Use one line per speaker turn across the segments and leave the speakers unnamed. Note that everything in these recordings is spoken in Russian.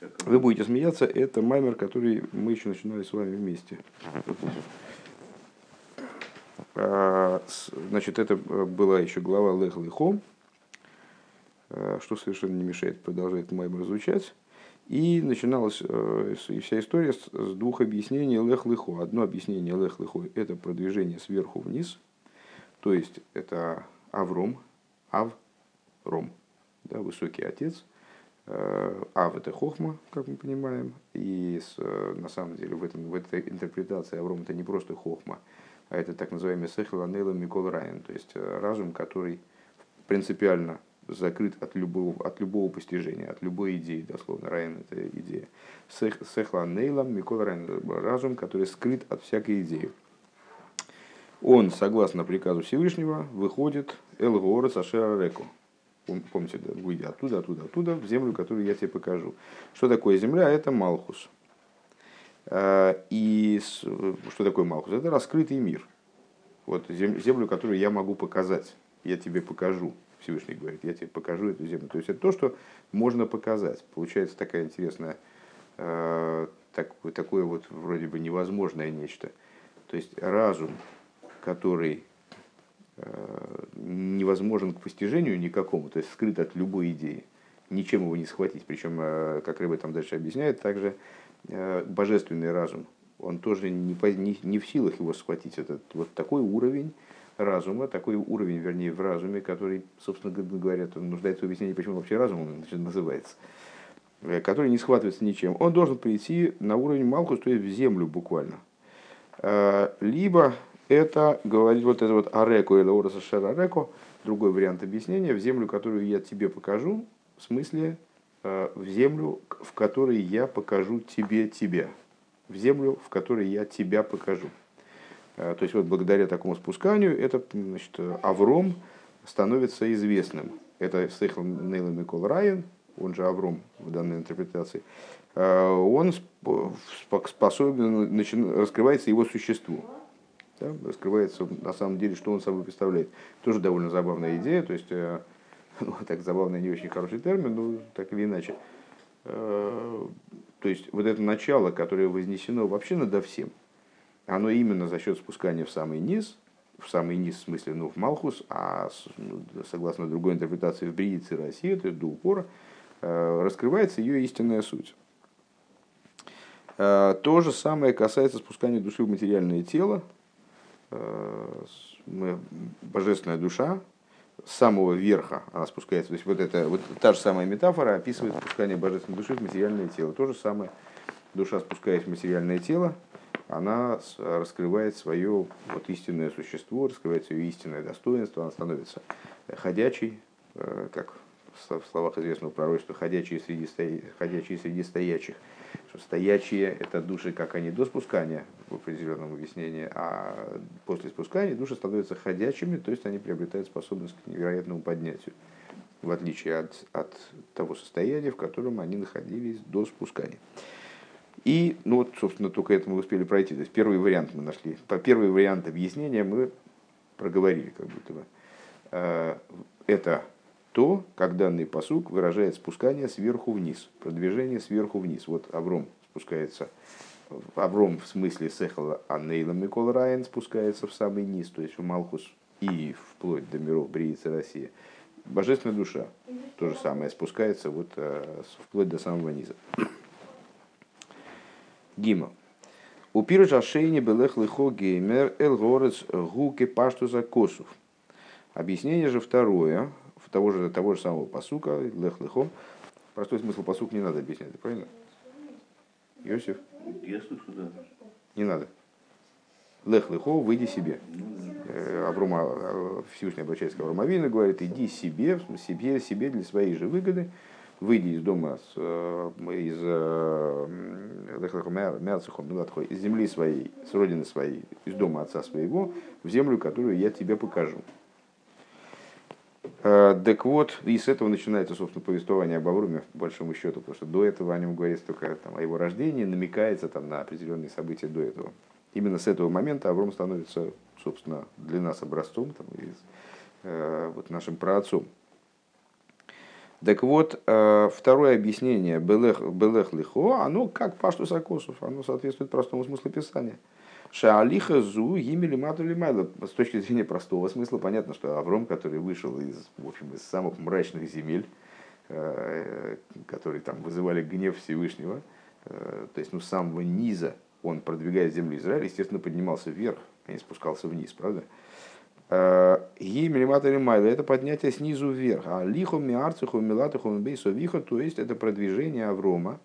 Вы будете смеяться, это маймер, который мы еще начинали с вами вместе. А, значит, это была еще глава Лех Лехом, что совершенно не мешает продолжать маймер звучать. И начиналась э, вся история с двух объяснений Лех Лехо. Одно объяснение Лех Лехо – это продвижение сверху вниз, то есть это Авром, Авром, да, высокий отец – Э, Ав это хохма, как мы понимаем, и э, на самом деле в, этом, в этой интерпретации Авром это не просто хохма, а это так называемый Сехл Анейла Микол Райан, то есть э, разум, который принципиально закрыт от любого, от любого постижения, от любой идеи, дословно, Райан это идея. Сехла Нейла Микол Райан, разум, который скрыт от всякой идеи. Он, согласно приказу Всевышнего, выходит Эл Горец Ашера Реку, помните, выйди оттуда, оттуда, оттуда, в землю, которую я тебе покажу. Что такое земля? Это Малхус. А, и что такое Малхус? Это раскрытый мир. Вот землю, которую я могу показать, я тебе покажу. Всевышний говорит, я тебе покажу эту землю. То есть это то, что можно показать. Получается такая интересная, а, так, такое вот вроде бы невозможное нечто. То есть разум, который невозможен к постижению никакому, то есть скрыт от любой идеи. Ничем его не схватить. Причем, э, как Рыба там дальше объясняет, также э, божественный разум, он тоже не, не, не в силах его схватить. Это вот такой уровень разума, такой уровень, вернее, в разуме, который, собственно говоря, нуждается в объяснении, почему вообще разум он называется, который не схватывается ничем. Он должен прийти на уровень Малхус, то есть в землю буквально. Либо это говорит вот это вот ареко или ораса шер ареко, другой вариант объяснения, в землю, которую я тебе покажу, в смысле э, в землю, в которой я покажу тебе тебя, в землю, в которой я тебя покажу. Э, то есть вот благодаря такому спусканию это значит, Авром становится известным. Это Сейхл Нейла Микол Райан, он же Авром в данной интерпретации, э, он способен, раскрывается его существу. Да, раскрывается на самом деле, что он собой представляет. Тоже довольно забавная идея, то есть, э, ну, так забавный, не очень хороший термин, но так или иначе. Э, то есть, вот это начало, которое вознесено вообще надо всем, оно именно за счет спускания в самый низ, в самый низ, в смысле, ну, в Малхус, а ну, согласно другой интерпретации в Бриице России, то есть до упора, э, раскрывается ее истинная суть. То же самое касается спускания души в материальное тело, Э, божественная душа с самого верха она спускается. То есть вот это вот та же самая метафора описывает спускание божественной души в материальное тело. То же самое душа спускаясь в материальное тело, она раскрывает свое вот истинное существо, раскрывает свое истинное достоинство, она становится ходячей, э, как в словах известного пророчества, ходячие среди, ходячие среди стоячих что стоячие – это души, как они до спускания, в определенном объяснении, а после спускания души становятся ходячими, то есть они приобретают способность к невероятному поднятию, в отличие от, от того состояния, в котором они находились до спускания. И, ну вот, собственно, только это мы успели пройти. То есть первый вариант мы нашли. По первый вариант объяснения мы проговорили, как будто бы. Э, это то, как данный посук выражает спускание сверху вниз, продвижение сверху вниз. Вот Авром спускается, Авром в смысле Сехала Анейла Микол Райан спускается в самый низ, то есть в Малхус и вплоть до миров Бриицы России. Божественная душа, то же самое, спускается вот э, вплоть до самого низа. Гима. У пиржа шейни белех лихо геймер эл горец гуки пашту за косов. Объяснение же второе, того же, того же самого посука, лех лехом. Простой смысл посук не надо объяснять, правильно? Иосиф? Не надо. Лех лехо, выйди себе. Э, Аврома, э, Всевышний обращается к Авромовину и говорит, иди себе, себе, себе для своей же выгоды, выйди из дома, с, э, из, из земли своей, с родины своей, из дома отца своего, в землю, которую я тебе покажу. Э, так вот, и с этого начинается, собственно, повествование об Авруме, по большому счету, потому что до этого о нем говорится только там, о его рождении, намекается там, на определенные события до этого. Именно с этого момента Авром становится, собственно, для нас образцом, там, и, э, вот нашим праотцом. Так вот, э, второе объяснение Белех, Белех Лихо, оно как Пашту Сакосов, оно соответствует простому смыслу Писания. Шаалиха зу матули майла. С точки зрения простого смысла понятно, что Авром, который вышел из, в общем, из самых мрачных земель, э, которые там вызывали гнев Всевышнего, э, то есть ну, с самого низа он, продвигая землю Израиля, естественно, поднимался вверх, а не спускался вниз, правда? Гимели матули майла – это поднятие снизу вверх. А лиху миарцуху милатуху мбейсовиху, то есть это продвижение Аврома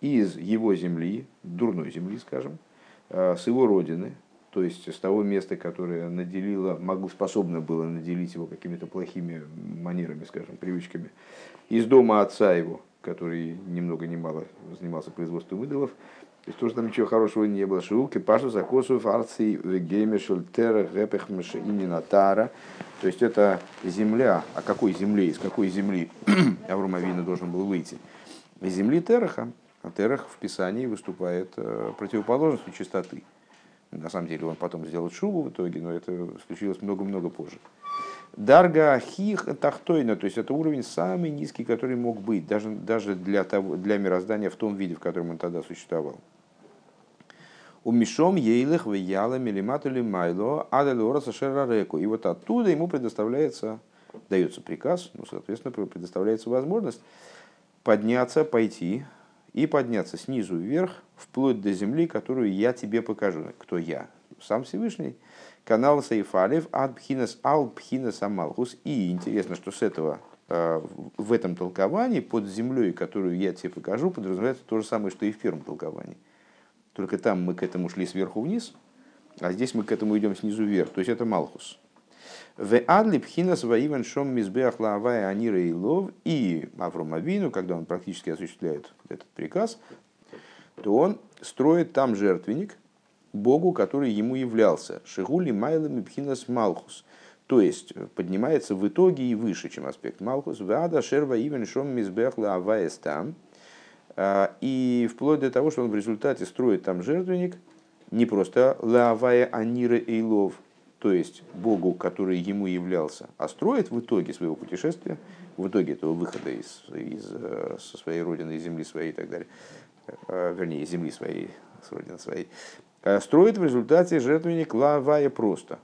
из его земли, дурной земли, скажем, Э, с его родины, то есть с того места, которое наделило, могло, способно было наделить его какими-то плохими манерами, скажем, привычками, из дома отца его, который ни много ни мало занимался производством идолов, то есть тоже там ничего хорошего не было. Шиуки, Пашу, Закосу, Фарций, Вегеме, Шультера, Гепех, Натара. То есть это земля. А какой земле, из какой земли Авром Авина должен был выйти? Из земли Тераха, Терах в Писании выступает э, противоположностью чистоты. На самом деле он потом сделал шубу в итоге, но это случилось много-много позже. Дарга хих тахтойна, то есть это уровень самый низкий, который мог быть, даже, даже для, того, для мироздания в том виде, в котором он тогда существовал. У Мишом Ейлых Вияла Милиматули Майло Адалора Реку. И вот оттуда ему предоставляется, дается приказ, ну, соответственно, предоставляется возможность подняться, пойти и подняться снизу вверх, вплоть до земли, которую я тебе покажу. Кто я? Сам Всевышний. Канал Сейфалев Адбхинас Албхинас Амалхус. И интересно, что с этого э, в этом толковании под землей, которую я тебе покажу, подразумевается то же самое, что и в первом толковании. Только там мы к этому шли сверху вниз, а здесь мы к этому идем снизу вверх. То есть это Малхус. В Адли Пхинас Ваиван Анира и Лов и Авром Авину, когда он практически осуществляет этот приказ, то он строит там жертвенник Богу, который ему являлся. Шигули Майлами Пхинас Малхус. То есть поднимается в итоге и выше, чем аспект Малхус. Вада Шерва Ивен Шом Мизбеах Лавая. А, и вплоть до того, что он в результате строит там жертвенник, не просто Лавая Анира и Лов, то есть Богу, который ему являлся, а строит в итоге своего путешествия, в итоге этого выхода из, из, э, со своей родины, земли своей и так далее, э, вернее, земли своей, с родины своей, э, строит в результате жертвенник лавая просто.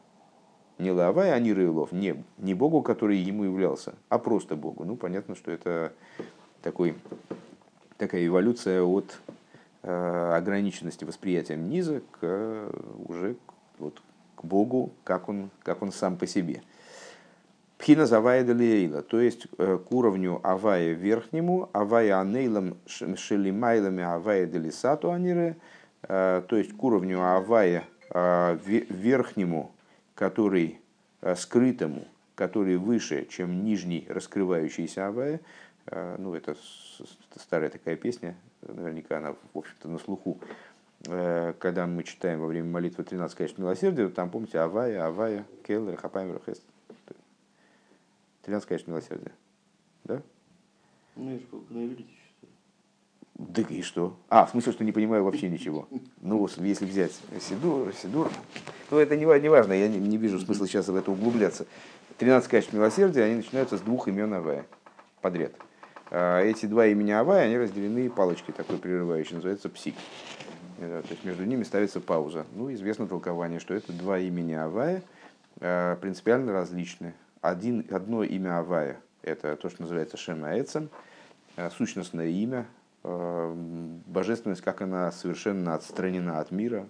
Не лавая, а не рылов, не, не Богу, который ему являлся, а просто Богу. Ну, понятно, что это такой, такая эволюция от ограниченности восприятием низа к уже вот, Богу, как он, как он сам по себе. Пхина завая делиэйла, то есть э, к уровню авая верхнему, авая анейлам шелимайлами авая делисату аниры, э, то есть к уровню авая э, верхнему, который скрытому, который выше, чем нижний раскрывающийся авая. Ну, это старая такая песня, наверняка она, в общем-то, на слуху. Э, когда мы читаем во время молитвы 13 качеств милосердия, там помните Авая, Авая, Келлер, Хапаймер, Хест. 13 качеств милосердия. Да?
Ну, я же на иврите
да и что? А, в смысле, что не понимаю вообще ничего. Ну, если взять Сидур, Сидур, то это не, не важно, я не, не вижу смысла сейчас в это углубляться. 13 качеств милосердия, они начинаются с двух имен Авая подряд. А эти два имени Авая, они разделены палочкой такой прерывающей, называется псик. Э, то есть между ними ставится пауза. Ну, известно толкование, что это два имени Авая э, принципиально различны. Один, одно имя Авая – это то, что называется Шема Эцем, э, сущностное имя, божественность, как она совершенно отстранена от мира,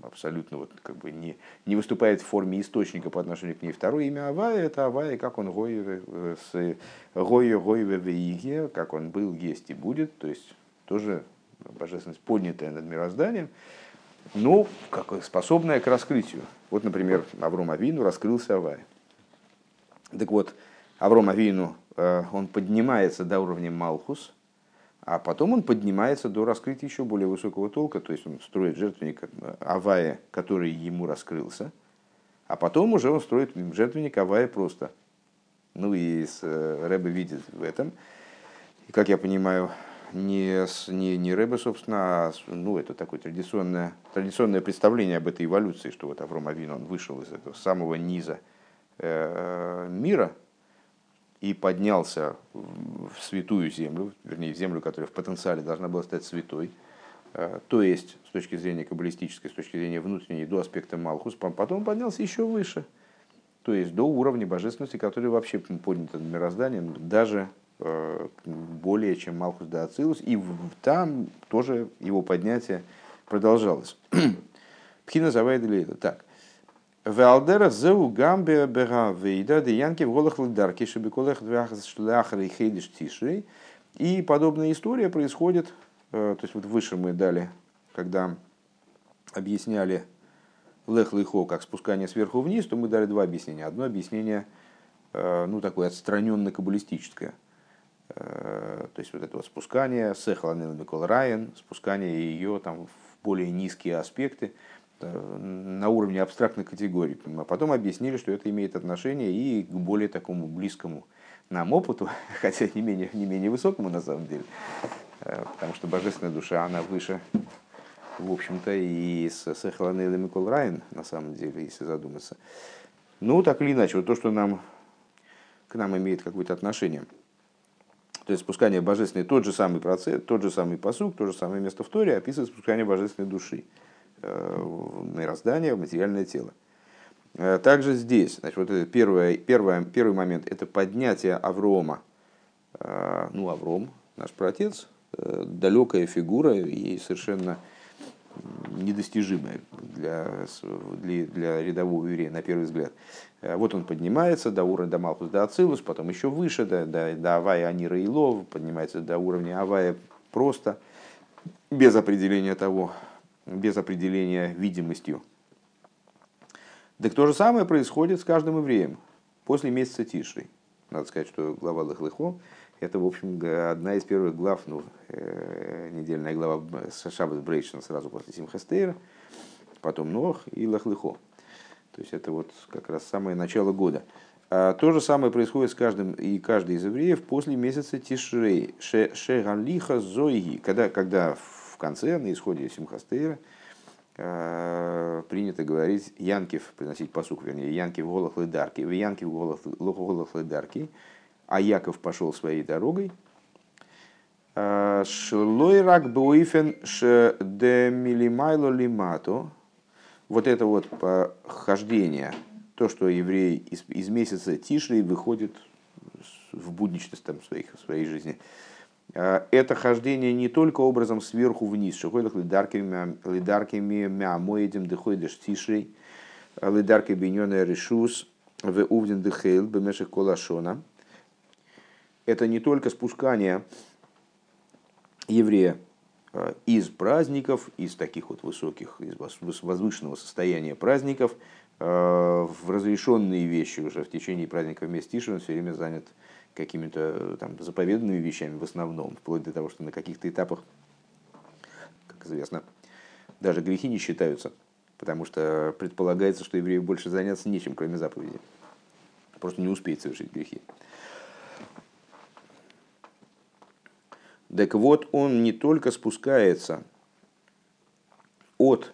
абсолютно вот как бы не, не выступает в форме источника по отношению к ней. Второе имя Авая – это Авая, как он гой, с гой, гой, как он был, есть и будет, то есть тоже божественность, поднятая над мирозданием, но как способная к раскрытию. Вот, например, Авром Авину раскрылся Авай. Так вот, Авром Авину, э, он поднимается до уровня Малхус, а потом он поднимается до раскрытия еще более высокого толка, то есть он строит жертвенник э, Авая, который ему раскрылся, а потом уже он строит жертвенник Авая просто. Ну и э, Рэбе видит в этом, и, как я понимаю, не, не, не Рэбе, собственно, а ну, это такое традиционное, традиционное представление об этой эволюции, что вот Авром Авин, он вышел из этого самого низа э, мира, и поднялся в святую землю, вернее, в землю, которая в потенциале должна была стать святой, э, то есть с точки зрения каббалистической, с точки зрения внутренней, до аспекта Малхус, потом поднялся еще выше, то есть до уровня божественности, который вообще поднят над мирозданием, даже более чем Малхус да Ацилус, и там тоже его поднятие продолжалось. Пхина завайдали это так. Валдера зеу гамбе бера вейда деянки в голых лидарки шебеколех шлахры хейдиш тишрей. И подобная история происходит, э, то есть вот выше мы дали, когда объясняли лех лихо как спускание сверху вниз, то мы дали два объяснения. Одно объяснение, э, ну такое отстраненно-каббалистическое. Э, то есть вот это вот спускание, сехланил Микол Райан, спускание ее там в более низкие аспекты, на уровне абстрактной категории. А потом объяснили, что это имеет отношение и к более такому близкому нам опыту, хотя не менее, не менее высокому на самом деле, э, потому что божественная душа, она выше, в общем-то, и с Сехланейл и Микол Райан, на самом деле, если задуматься. Ну, так или иначе, вот то, что нам, к нам имеет какое-то отношение. То есть спускание божественной, тот же самый процесс, тот же самый посук, то же самое место в Торе описывает спускание божественной души. Э, в мироздание, в материальное тело. Э, также здесь, значит, вот это первое, первое, первый момент, это поднятие Аврома. Э, ну, Авром, наш протец, далекая фигура и совершенно недостижимая для, для, для рядового еврея, на первый взгляд. Вот он поднимается до уровня до Малхус, до Ацилус, потом еще выше, до, до, до Авая Анира и Лов, поднимается до уровня Авая просто, без определения того, без определения видимостью. Так то же самое происходит с каждым евреем после месяца Тиши. Надо сказать, что глава Лахлыхо – это, в общем, одна из первых глав, ну, э, недельная глава Шаббат Брейшн сразу после Симхастейра, потом Нох и Лахлыхо. То есть это вот как раз самое начало года. А то же самое происходит с каждым и каждый из евреев после месяца Тишрей, Шеганлиха Зоиги, когда, когда конце, на исходе Симхастейра, э, принято говорить Янкив, приносить посук, вернее, Янкив голых лыдарки, в Янкив голых лыдарки, а Яков пошел своей дорогой. Э, Шлойрак буифен ш де лимато. Вот это вот хождение, то, что еврей из, из месяца Тишри выходит в будничность там, своих, в своей жизни, Э, это хождение не только образом сверху вниз, что ходят лидарками мямоедем дыходишь тишей, лидарки биньоне решус, в увден дыхейл бемешек колашона. Это не только спускание еврея из праздников, из таких вот высоких, из возвышенного состояния праздников, э, в разрешенные вещи уже в течение праздника вместе он все время занят какими-то э, там, заповеданными вещами в основном, вплоть до того, что на каких-то этапах, как известно, даже грехи не считаются, потому что предполагается, что еврею больше заняться нечем, кроме заповеди. Просто не успеет совершить грехи. Так вот, он не только спускается от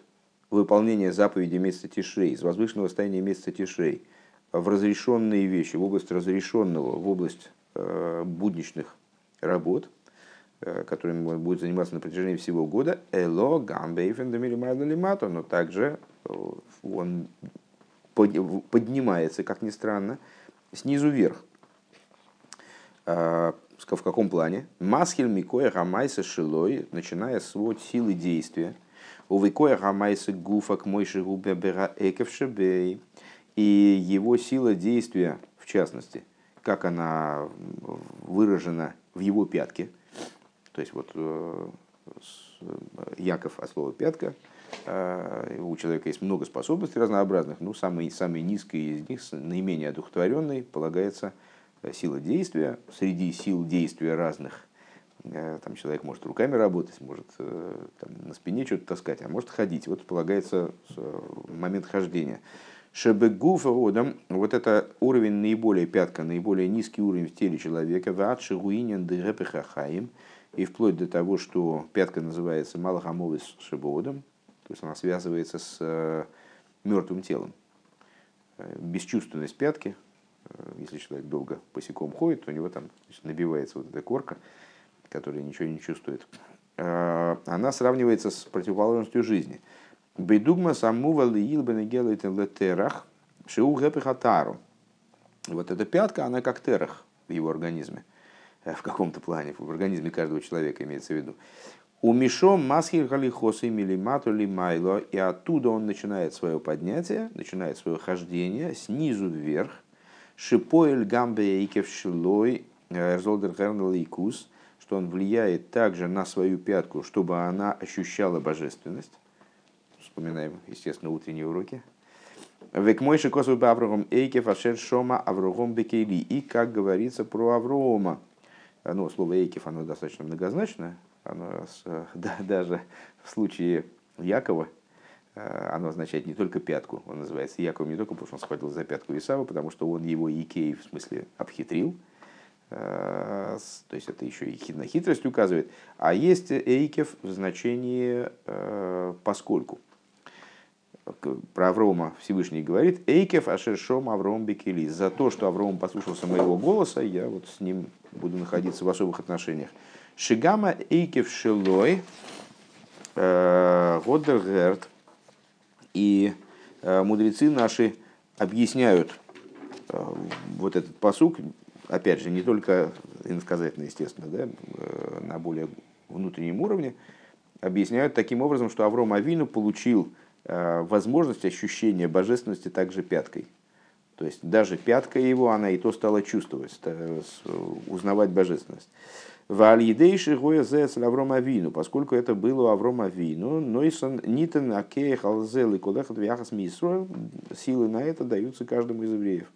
выполнения заповеди месяца Тишрей, из возвышенного состояния месяца Тишрей – в разрешенные вещи, в область разрешенного, в область э, будничных работ, э, которыми он будет заниматься на протяжении всего года, эло гамбейфен лимато, но также э, он поднимается, как ни странно, снизу вверх. В каком плане? Масхиль микоя гамайса шилой, начиная с вот силы действия. Увыкоя гамайса гуфа к мойши губе бера экевшебей и его сила действия, в частности, как она выражена в его пятке, то есть вот э, Яков от слова пятка, э, у человека есть много способностей разнообразных, но самый, самый низкий из них, наименее одухотворенный, полагается сила действия. Среди сил действия разных э, там человек может руками работать, может там, на спине что-то таскать, а может ходить. Вот полагается момент хождения. Шебегуфа одам, вот это уровень наиболее пятка, наиболее низкий уровень в теле человека, ватши гуинен дырепехахаим, и вплоть до того, что пятка называется малахамовис шебоодом, то есть она связывается с э, мертвым телом. Э, бесчувственность пятки, если человек долго босиком ходит, то у него там набивается вот эта корка, которая ничего не чувствует. Она сравнивается с противоположностью жизни. Бейдугма самува лиилбен гелейтен летерах шиу гэпихатару. Вот эта пятка, она как терах в его организме. В каком-то плане, в организме каждого человека имеется в виду. У Мишо масхир халихосы милимату лимайло, и оттуда он начинает свое поднятие, начинает свое хождение снизу вверх. Шипоэль гамбе икев шилой эрзолдер лейкус, что он влияет также на свою пятку, чтобы она ощущала божественность. Вспоминаем, естественно, утренние уроки. Век мойши косу Аврогом эйкев ашер шома Аврогом бекейли. И как говорится про Аврома. Ну, слово эйкев, оно достаточно многозначное, оно да, даже в случае Якова э, оно означает не только пятку, он называется Яковом не только потому, что он схватил за пятку Исава, потому что он его Икей, в смысле, обхитрил, э, то есть это еще и на хитрость указывает, а есть Эйкев в значении э, поскольку. Про Аврома Всевышний говорит, Эйкев Ашершом Авром Бекели. За то, что Авром послушался моего голоса, я вот с ним буду находиться в особых отношениях. Шигама Эйкев Шилой э, Годергерт и э, мудрецы наши объясняют э, вот этот посук, опять же, не только иносказательно, естественно, да, на более внутреннем уровне, объясняют таким образом, что Авром Авину получил возможность ощущения божественности также пяткой. То есть даже пятка его, она и то стала чувствовать, узнавать божественность. Вальидейши гоя зец Авром Авину, поскольку это было у Аврома Авину, нойсон нитен акея халзел и колехат вяхас мисроил, силы на это даются каждому из евреев.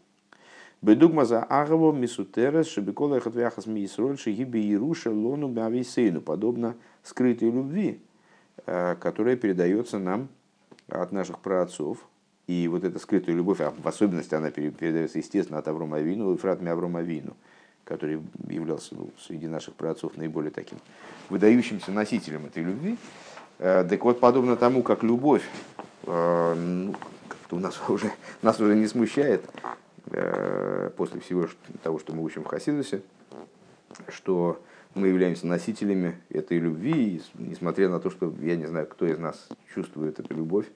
Бедугма за агово мисутерес шебекола эхат вяхас мисроил шигиби ируша лону бависейну, подобно скрытой любви, э, которая передается нам от наших праотцов. И вот эта скрытая любовь, а в особенности она передается, естественно, от Аврома Авину, Ефратми Аврома Авину – который являлся ну, среди наших праотцов наиболее таким выдающимся носителем этой любви. Э, так вот, подобно тому, как любовь э, ну, как-то у нас уже, нас уже не смущает э, после всего того, что мы учим в Хасидусе, что мы являемся носителями этой любви, и несмотря на то, что я не знаю, кто из нас чувствует эту любовь,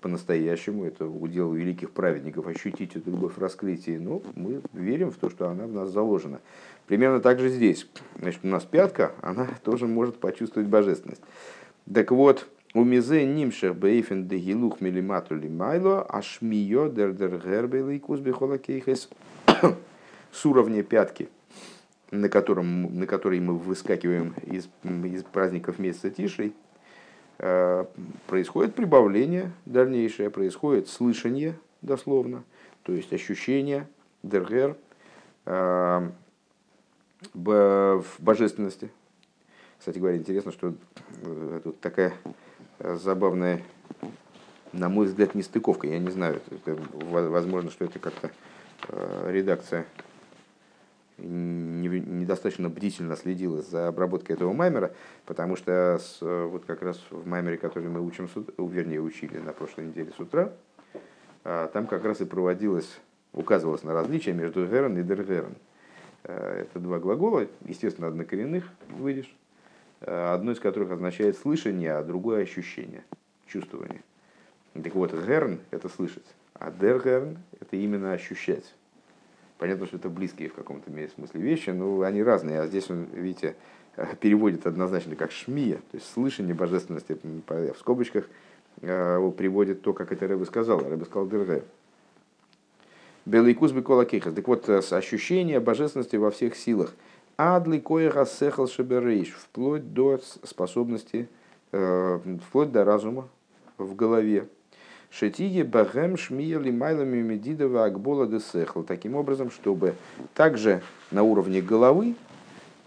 по-настоящему, это удел великих праведников ощутить эту любовь в раскрытии, но мы верим в то, что она в нас заложена. Примерно так же здесь. Значит, у нас пятка, она тоже может почувствовать божественность. Так вот, у мизе нимших бейфен де гилух милимату лимайло, ашмио дер дер гербелый кузбихола кейхес с уровня пятки, на, котором, на который мы выскакиваем из, из праздников месяца Тишей, Э, происходит прибавление дальнейшее, происходит слышание дословно, то есть ощущение дергер э, в божественности. Кстати говоря, интересно, что э, тут такая забавная, на мой взгляд, нестыковка. Я не знаю, возможно, что это как-то редакция недостаточно бдительно следила за обработкой этого маймера, потому что с, вот как раз в маймере, который мы учим, вернее, учили на прошлой неделе с утра, а, там как раз и проводилось, указывалось на различия между герен и дергерен. А, это два глагола, естественно, однокоренных, выйдешь, а, одно из которых означает слышание, а другое ощущение, чувствование. Так вот, герн – это слышать, а дергерн – это именно ощущать. Понятно, что это близкие в каком-то смысле вещи, но они разные. А здесь он, видите, переводит однозначно как шмия, то есть слышание божественности в скобочках э, приводит то, как это Рэбе сказал. Рэбе сказал Дерге. Белый бы кола кихас. Так вот, ощущение божественности во всех силах. Адли коеха сехал шеберейш. Вплоть до способности, э, вплоть до разума в голове. Шетиги Багем Шмиели Майлами Медидова Акбола Десехл. Таким образом, чтобы также на уровне головы,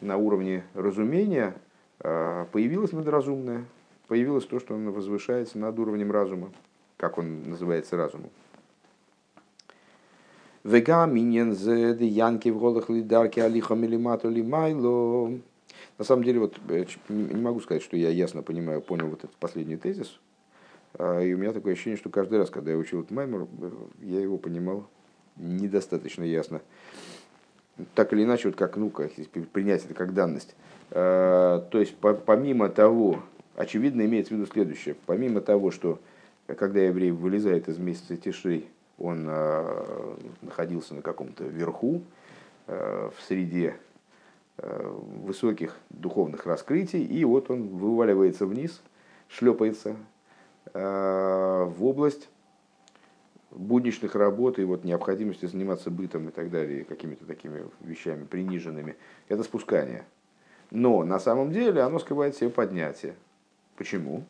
на уровне разумения а, появилось надразумное, появилось то, что он возвышается над уровнем разума, как он называется разумом. Вега миньен зед янки в голых лидарки алиха милимату лимайло. На самом деле, вот э, не могу сказать, что я ясно понимаю, понял вот этот последний тезис, и у меня такое ощущение, что каждый раз, когда я учил этот маймер, я его понимал недостаточно ясно. Так или иначе, вот как, ну, как принять это как данность. Э, то есть, помимо того, очевидно, имеется в виду следующее. Помимо того, что когда еврей вылезает из месяца Тишей, он э, находился на каком-то верху, э, в среде высоких духовных раскрытий, и вот он вываливается вниз, шлепается в область будничных работ и вот необходимости заниматься бытом и так далее, какими-то такими вещами приниженными, это спускание. Но на самом деле оно скрывает себе поднятие. Почему?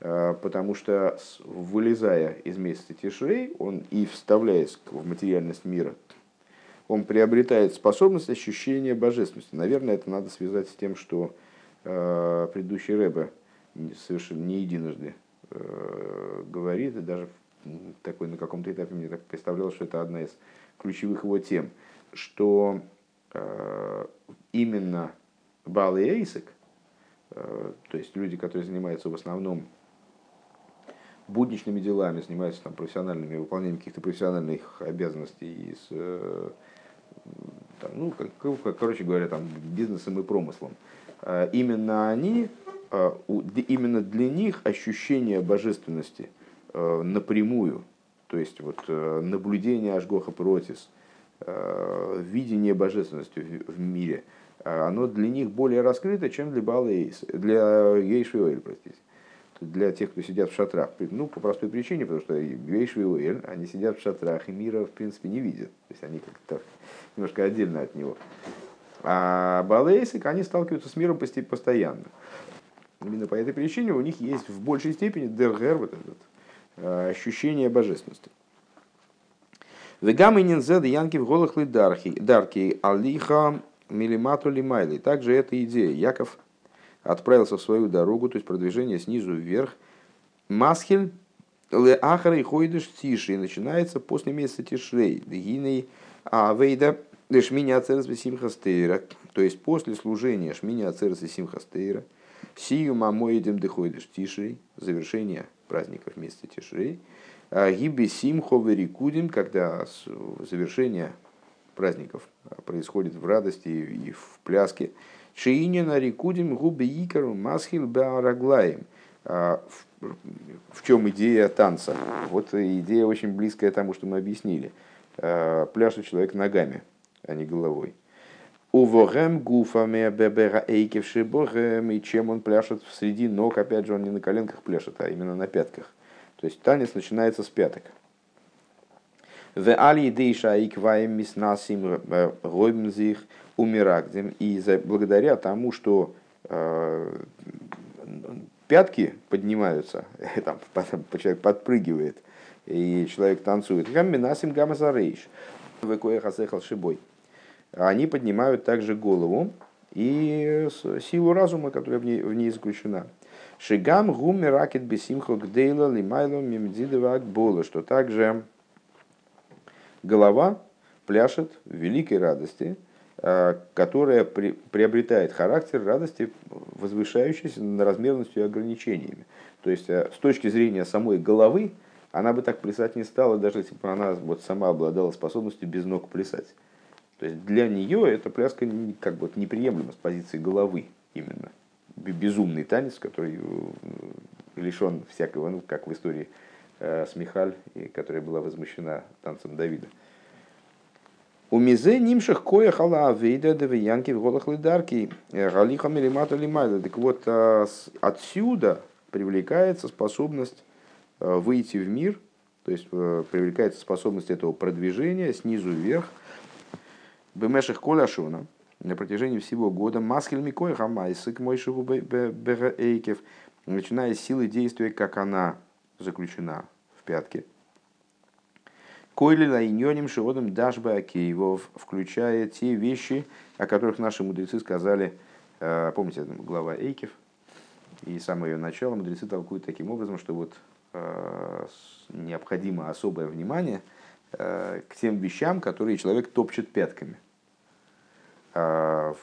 А, потому что вылезая из месяца Тишрей, он и вставляясь в материальность мира, он приобретает способность ощущения божественности. Наверное, это надо связать с тем, что э, предыдущий Рэбе совершенно не единожды э, говорит, и даже такой на каком-то этапе мне так представлялось, что это одна из ключевых его тем, что э, именно Бал и Эйсек, э, то есть люди, которые занимаются в основном будничными делами, занимаются там профессиональными, выполнением каких-то профессиональных обязанностей, с, э, там, ну, как, короче говоря, там, бизнесом и промыслом. Э, именно они, именно для них ощущение божественности – Э, напрямую, то есть вот э, наблюдение Ашгоха Протис, видение божественности в мире, оно для них более раскрыто, чем для Балейс, для Гейшвиоэль, простите для тех, кто сидят в шатрах. Ну, по простой причине, потому что Гейшвиуэль, они сидят в шатрах и мира, в принципе, не видят. То есть они как-то немножко отдельно от него. А Балейсик, они сталкиваются с миром постоянно. Именно по этой причине у них есть в большей степени дергер, вот этот Э, ощущение божественности. Вегам и нинзед янки в голых дарки алиха милимату лимайли. Также эта идея. Яков отправился в свою дорогу, то есть продвижение снизу вверх. Масхель ле ахара и тиши. И начинается после месяца тишрей. Дегиней авейда шмини ацерес симхастейра. То есть после служения шмини ацерес симхастейра. Сию мамоидем дехойдыш тишей. Завершение праздников вместе Тишрей. А гиби симхо верикудим, когда завершение праздников происходит в радости и в пляске. Шиинина рикудим губи икару масхил баараглаем. А в чем идея танца? Вот идея очень близкая тому, что мы объяснили. А, пляшет человек ногами, а не головой. Увогем гуфами бебера эйкевши богем, и чем он пляшет в среди ног, опять же, он не на коленках пляшет, а именно на пятках. То есть танец начинается с пяток. В али дейша икваем миснасим гоймзих умирагдем. И благодаря тому, что э, пятки поднимаются, там, человек подпрыгивает, и человек танцует. Гамминасим гамазарейш. Векоя хасехал шибой они поднимают также голову и силу разума, которая в ней, в ней заключена. Шигам гуми ракет бесимхо гдейла лимайло мимдидова акбола, что также голова пляшет в великой радости, а, которая при, приобретает характер радости, возвышающейся над размерностью и ограничениями. То есть, а, с точки зрения самой головы, она бы так плясать не стала, даже если бы она вот сама обладала способностью без ног плясать. То есть для нее эта пляска как бы неприемлема с позиции головы именно. Безумный танец, который э, лишен всякого, ну, как в истории э, с Михаль, которая была возмущена танцем Давида. У мизе нимших коя хала авейда девиянки в голых лидарки э, галиха милимата лимайда. Так вот, отсюда привлекается способность выйти в мир, то есть привлекается способность этого продвижения снизу вверх – Бемеших Коляшуна на протяжении всего года Маскель Микой Хамайсик Мойшигу Эйкев, начиная с силы действия, как она заключена в пятке. Койли лайнёним шиодом дашба акеевов, включая те вещи, о которых наши мудрецы сказали, помните, глава Эйкев, и самое ее начало мудрецы толкуют таким образом, что вот э, необходимо особое внимание э, к тем вещам, которые человек топчет пятками. А,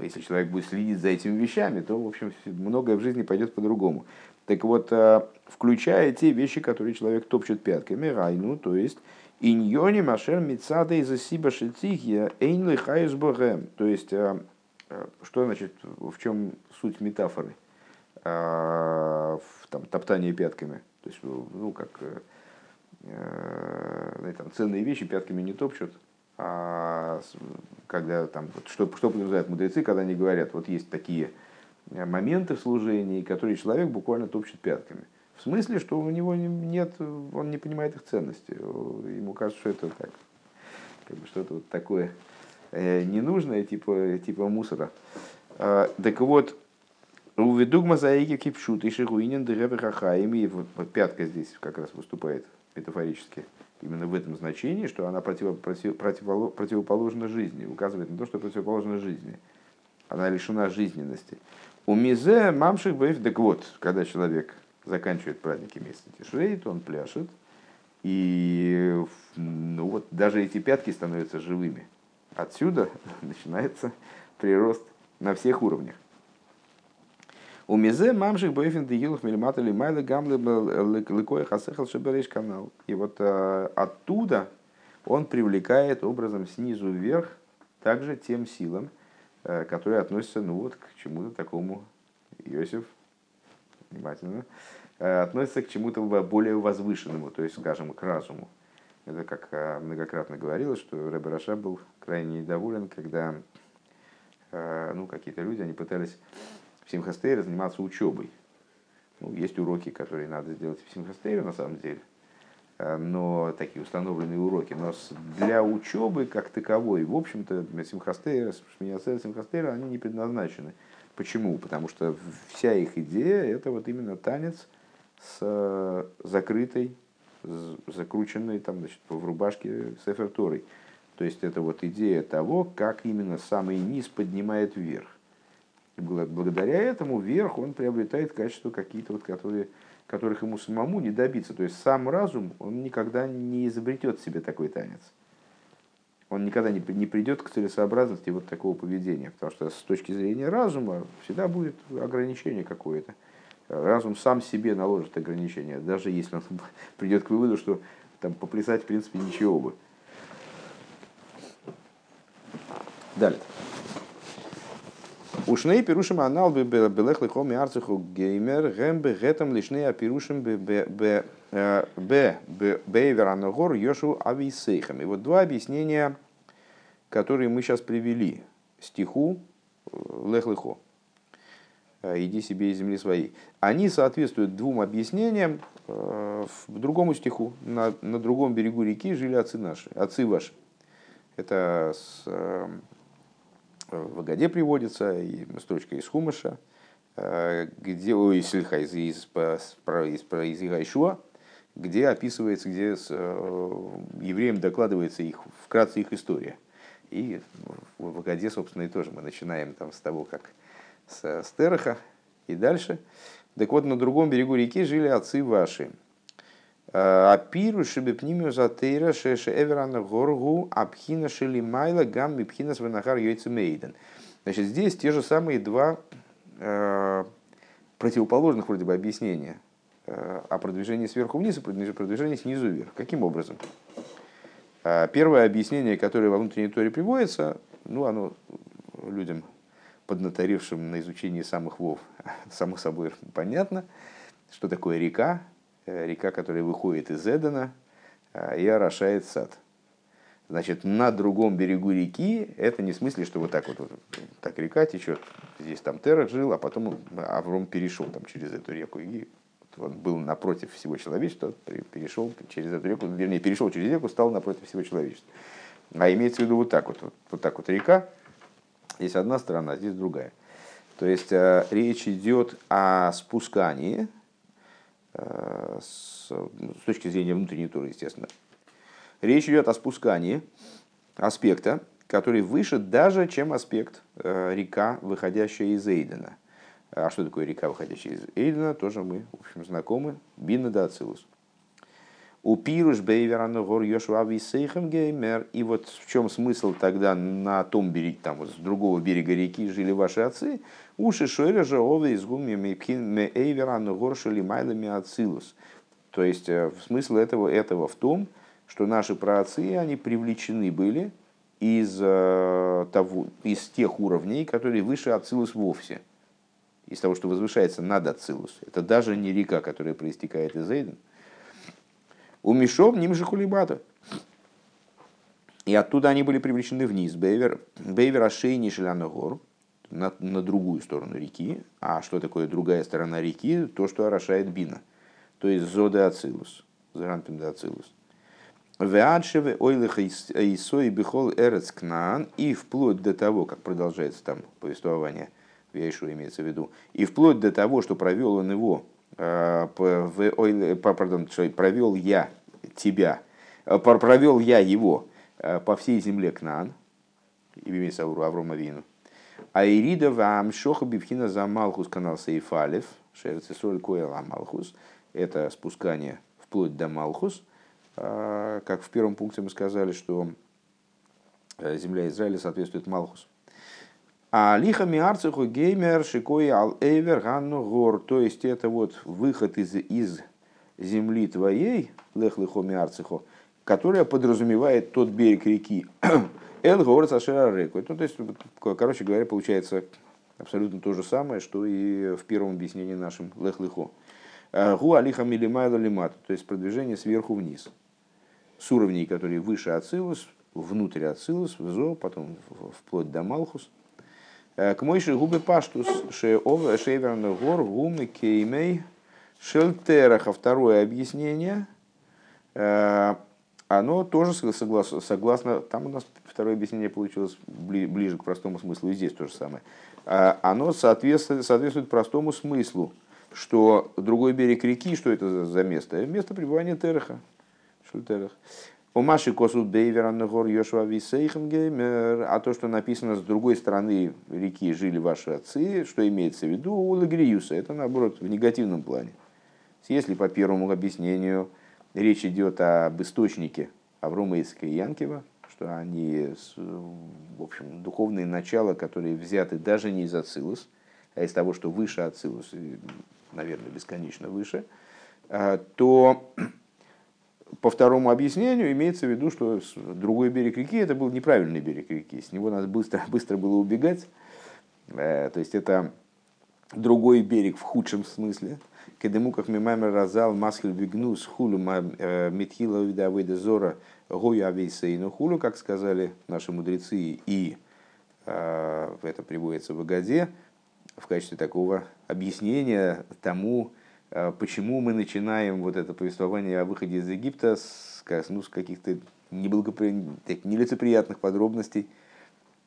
если человек будет следить за этими вещами, то, в общем, многое в жизни пойдет по-другому. Так вот, а, включая те вещи, которые человек топчет пятками, райну, то есть ענינים אשר מצד איזה סיבה שתהיה אין לו חיות בהם. То есть, э, э, что значит, в чем суть метафоры? А, там, топтание пятками. То есть, ну, как э, там, ценные вещи пятками не топчут, а когда там, что, что подразумевают мудрецы, когда они говорят, вот есть такие моменты в служении, которые человек буквально топчет пятками. В смысле, что у него нет, он не понимает их ценности. Ему кажется, что это так, как бы что-то вот такое э, ненужное, типа, типа мусора. А, так вот, уведугма заеки кипшут и шигуинен дыребе хахаим, и пятка здесь как раз выступает метафорически именно в этом значении, что она против, против, против, противоположна жизни, указывает на то, что противоположна жизни. Она лишена жизненности. У мизе мамших бэйф, так вот, когда человек заканчивает праздники месяца Тишрей, то он пляшет, и ну вот даже эти пятки становятся живыми. Отсюда начинается прирост на всех уровнях. У мизе мамших бойфен дегилов милимата лимайла гамлы лыкоя хасехал шебереш канал. И вот а, оттуда он привлекает образом снизу вверх также тем силам, а, которые относятся ну вот, к чему-то такому, Иосиф, внимательно, а, относятся к чему-то более возвышенному, то есть, скажем, к разуму. Это как многократно говорилось, что Рэбе Раша был крайне недоволен, когда ну, какие-то люди, они пытались в Симхастейре заниматься учебой. Ну, есть уроки, которые надо сделать в Симхастейре на самом деле, э, но такие установленные уроки. Но для учебы как таковой, в общем-то, Симхастейра, Шмияцель Симхастейра, они не предназначены. Почему? Потому что вся их идея – это вот именно танец с закрытой, закрученной там, значит, в рубашке с эферторой. То есть это вот идея того, как именно самый низ поднимает вверх. Благодаря этому вверх он приобретает качества какие-то, вот, которые, которых ему самому не добиться. То есть сам разум, он никогда не изобретет себе такой танец. Он никогда не, не придет к целесообразности вот такого поведения. Потому что с точки зрения разума всегда будет ограничение какое-то. Разум сам себе наложит ограничения, даже если он придет к выводу, что там поплясать в принципе ничего бы. Далее. Ушней пирушим анал белех лихом арциху геймер гэм бы гэтам лишней пирушим бы б б бейвер анагор йошу ависейхам. И вот два объяснения, которые мы сейчас привели стиху лех лихо. Иди себе из земли своей. Они соответствуют двум объяснениям в другому стиху. На, на другом берегу реки жили отцы наши, отцы ваши. Это с в Агаде приводится, и строчка из Хумыша, э, где, ой, из, из, из, из, из Игайшуа, где описывается, где с, э, евреям докладывается их, вкратце их история. И в Агаде, собственно, и тоже мы начинаем там с того, как с Стераха и дальше. Так вот, на другом берегу реки жили отцы ваши – Апиру шибепнимию затейра шеше эверана горгу абхина шелимайла гам мипхина свенахар йойцемейден. Значит, здесь те же самые два э, противоположных вроде бы объяснения э, о продвижении сверху вниз и продвижении снизу вверх. Каким образом? Э, первое объяснение, которое во внутренней торе приводится, ну, оно людям, поднаторившим на изучении самых вов, само собой понятно, что такое река, Э, река, которая выходит из Эдена э, и орошает сад. Значит, на другом берегу реки, это не в смысле, что вот так вот, вот так река течет, здесь там Терах жил, а потом Авром перешел там через эту реку. И он был напротив всего человечества, перешел через эту реку, вернее, перешел через реку, стал напротив всего человечества. А имеется в виду вот так вот, вот, вот так вот река, здесь одна сторона, здесь другая. То есть э, речь идет о спускании Э, с, с точки зрения внутренней туры, естественно. Речь идет о спускании аспекта, который выше даже, чем аспект э, река, выходящая из Эйдена. А что такое река, выходящая из Эйдена, тоже мы, в общем, знакомы. Бина да Ацилус. У пируш бейверана гор Йошуави сейхем геймер. И вот в чем смысл тогда на том береге, там вот с другого берега реки жили ваши отцы, Уши шойра же ове из гуми мепхин эйвера но горшили майлами ацилус. То есть э, смысл этого, этого в том, что наши праотцы, они привлечены были из, э, того, из тех уровней, которые выше Ацилус вовсе. Из того, что возвышается над Ацилус. Это даже не река, которая проистекает из Эйден. У Мишов ним же хулибата. И оттуда они были привлечены вниз. Бейвер, Бейвер Ашейни Шеляногор, на, на другую сторону реки. А что такое другая сторона реки? То, что орошает Бина. То есть Зоде Ацилус. Заранпин Ацилус. Веадшеве ойлых Исой бихол эрец кнаан. И вплоть до того, как продолжается там повествование, Вейшу имеется в виду, и вплоть до того, что провел он его, пардон, провел я тебя, э, провел я его э, по всей земле Кнаан, имеется Аврома Вину, а Ирида вам шоха бивхина за Малхус канал Сейфалев, Шерцесоль Коэл Амалхус, это спускание вплоть до Малхус – как в первом пункте мы сказали, что э, земля Израиля соответствует Малхус. А лиха миарцеху геймер шикой ал эвер ганну гор. То есть это вот выход из, из земли твоей, лех лихо миарцеху, которая подразумевает тот берег реки. Эл гор сашера реку. Ну, то есть, короче говоря, получается абсолютно то же самое, что и в первом объяснении нашем лех лихо. Гу алиха милимайла лимат, то есть продвижение сверху вниз с уровней, которые выше Ацилус, внутрь Ацилус, в Зо, потом вплоть до Малхус. Э, к мойши губы паштус шеверный гор гумы кеймей шельтераха. Второе объяснение. Э, оно тоже согласно, согласно, там у нас второе объяснение получилось ближе к простому смыслу, и здесь то же самое. Э, оно соответствует, соответствует простому смыслу, что другой берег реки, что это за место? Место пребывания Тераха, Шультерах. У Маши косу бейвера нагор Йошуа геймер, а то, что написано с другой стороны реки жили ваши отцы, что имеется в виду у Лагриюса, это наоборот в негативном плане. Если по первому объяснению речь идет об источнике Аврома Ицка и Янкива, что они, в общем, духовные начала, которые взяты даже не из Ацилус, а из того, что выше Ацилус, наверное, бесконечно выше, а, то по второму объяснению имеется в виду, что другой берег реки это был неправильный берег реки, с него надо быстро, быстро было убегать. Э, то есть это другой берег в худшем смысле. Кедемуках мимаймер разал масхил бигнус хулю э, митхила видавейда зора гою авейсейну хулю, как сказали наши мудрецы, и э, это приводится в Агаде в качестве такого объяснения тому, почему мы начинаем вот это повествование о выходе из Египта с, ну, с каких-то нелицеприятных подробностей,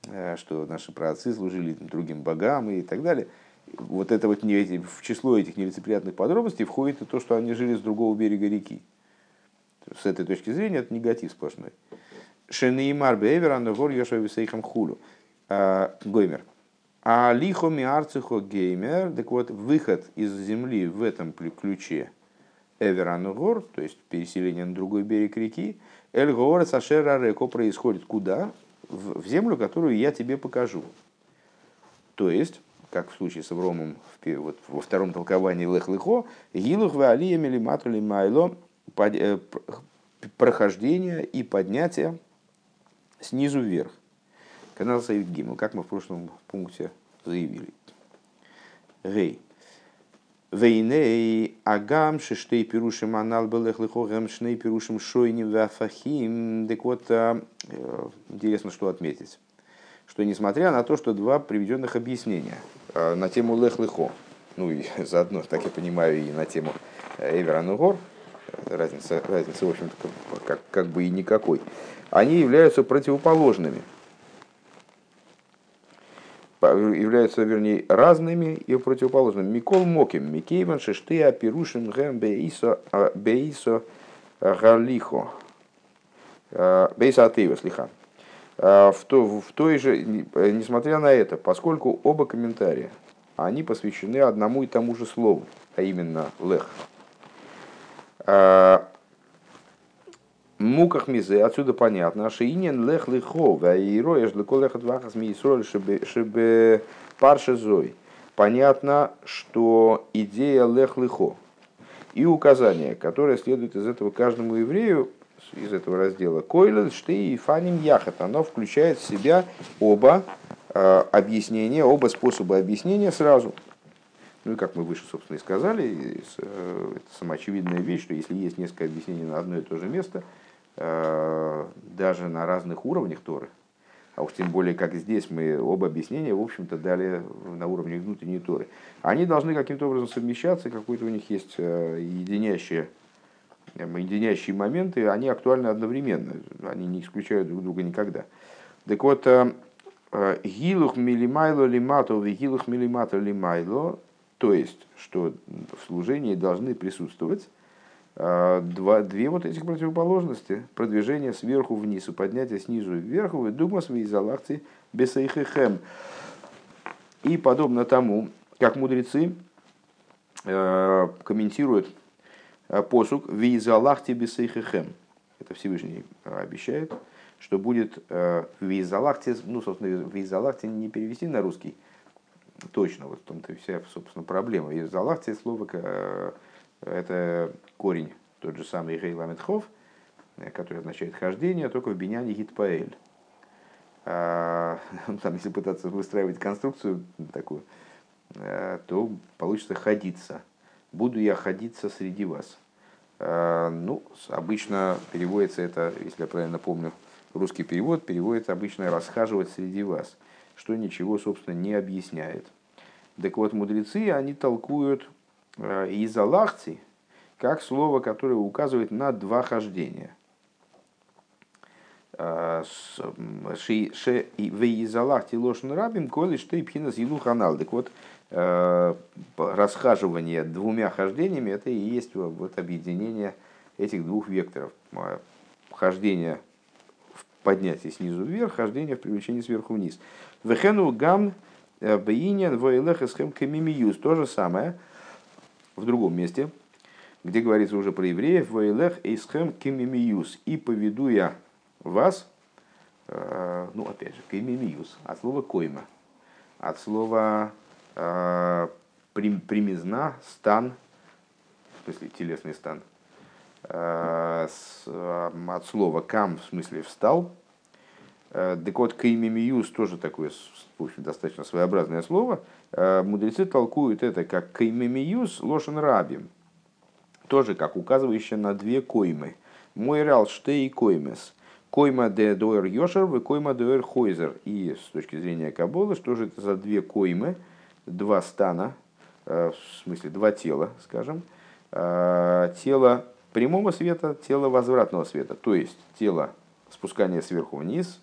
а, что наши праотцы служили другим богам и так далее. Вот это вот не, в число этих нелицеприятных подробностей входит и то, что они жили с другого берега реки. С этой точки зрения это негатив сплошной. Шенеймар бевер, гор йошевисейхам хулу. А, Гоймер. А лихо миарцихо геймер, так вот, выход из земли в этом ключе Эверанугор, то есть переселение на другой берег реки, Эльгора Сашера Реко происходит куда? В землю, которую я тебе покажу. То есть, как в случае с Авромом вот, во втором толковании Лех-Лехо, Гилух Валия Мелиматули Майло, э, прохождение и поднятие снизу вверх. Канал Саид Гимл, как мы в прошлом пункте заявили. Гей. Вейней агам шештей пирушим анал белых лихогам шней пирушим шойним вафахим. Так вот, э, интересно, что отметить. Что несмотря на то, что два приведенных объяснения э, на тему лех лихо, ну и заодно, так я понимаю, и на тему Эвера Нугор, разница, разница, в общем-то, как, как бы и никакой, они являются противоположными являются, вернее, разными и противоположными. Микол Моким, Микейван, Шештея, Пирушин, Гэм, Бейсо, а, Бейсо, Галихо, а, Бейсо Атеева, слиха. А, в, то, в той же, несмотря на это, поскольку оба комментария, они посвящены одному и тому же слову, а именно лех. Муках мизе, отсюда понятно, шиинен лех лихо, ваиро еш лекол лехат вахас миисроль шибе парше зой. Понятно, что идея лех лихо и указание, которое следует из этого каждому еврею, из этого раздела. Койлен, Шты и Фаним Яхат. Оно включает в себя оба э, объяснения, оба способа объяснения сразу. Ну и как мы выше, собственно, и сказали, э, это самоочевидная вещь, что если есть несколько объяснений на одно и то же место, даже на разных уровнях Торы, а уж тем более, как здесь мы оба объяснения, в общем-то, дали на уровне внутренней Торы, они должны каким-то образом совмещаться, какой-то у них есть единящие, единящие моменты, они актуальны одновременно, они не исключают друг друга никогда. Так вот, Гилух милимайло лимато, гилух милимато лимайло, то есть, что в служении должны присутствовать два, две вот этих противоположности. Продвижение сверху вниз и поднятие снизу вверх. Вы думаете, свои залахцы бесайхехем. И подобно тому, как мудрецы э, комментируют э, посук «Визалахти бесайхехем». Это Всевышний обещает, что будет э, «Визалахти», ну, собственно, «Визалахти» не перевести на русский – точно. Вот в том-то вся, собственно, проблема. Из Аллахти слово э, это корень, тот же самый Гейламетхов, э, который означает хождение, только в биняне Гитпаэль. А, там, если пытаться выстраивать конструкцию такую, э, то получится ходиться. Буду я ходиться среди вас. А, ну, обычно переводится это, если я правильно помню, русский перевод переводится обычно расхаживать среди вас что ничего, собственно, не объясняет. Так вот, мудрецы, они толкуют из Аллахти как слово, которое указывает на два хождения. Э, Вейзалахти лошен рабим, коли что и пхина зилу ханал. Так вот, э, расхаживание двумя хождениями, это и есть вот объединение этих двух векторов. Хождение в поднятии снизу вверх, хождение в привлечении сверху вниз. Вехену гам э, бейнин войлех эсхем камимиюс. То же самое в другом месте, где говорится уже про евреев. Войлех эсхем камимиюс. И поведу я вас, э, ну опять же, камимиюс, от слова койма, от слова э, примизна, стан, в смысле телесный стан, от слова кам, в смысле встал, Э, так вот, каймимиюс тоже такое, в общем, достаточно своеобразное слово. Э, мудрецы толкуют это как каймимиюс лошен рабим, тоже как указывающее на две коймы. Мой рал штей коймес. Койма де доэр йошер, вы койма доэр хойзер. И с точки зрения Каболы, что же это за две коймы, два стана, э, в смысле два тела, скажем, тело прямого света, тело возвратного света, то есть тело спускания сверху вниз,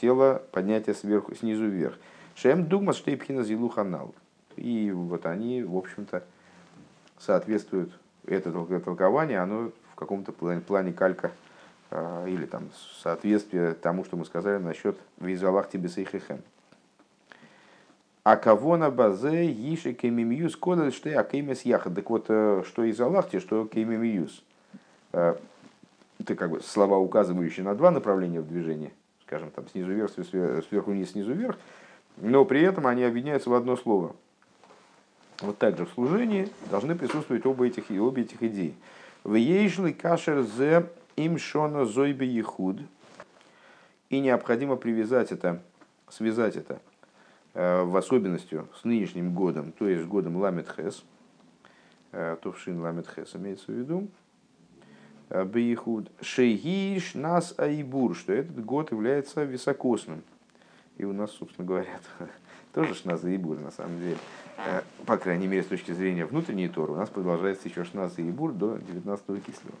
тело поднятия сверху, снизу вверх. Шем дугма штейпхина зилу ханал. И вот они, в общем-то, соответствуют, это толкование, оно в каком-то плане, плане калька э, или там соответствие тому, что мы сказали насчет визалах тебе сейхехем. А кого на базе иши кемимиюс кодал что я кемес яхад. Так вот, э, что из Аллахти, что кемимиюс. Э, это как бы слова, указывающие на два направления в движении – скажем, там снизу вверх, сверху вниз, снизу вверх, но при этом они объединяются в одно слово. Вот так же в служении должны присутствовать оба этих, обе этих идеи. Вейшли кашер зе им шона зойбе ехуд. И необходимо привязать это, связать это э, в особенности с нынешним годом, то есть годом Ламет Хес, э, Тувшин Ламет Хес имеется в виду, Бейхуд Шейгиш нас Айбур, что этот год является високосным. И у нас, собственно говоря, тоже Шназ Айбур на самом деле. Э, по крайней мере, с точки зрения внутренней Торы, у нас продолжается еще Шназ Айбур до 19 кислого.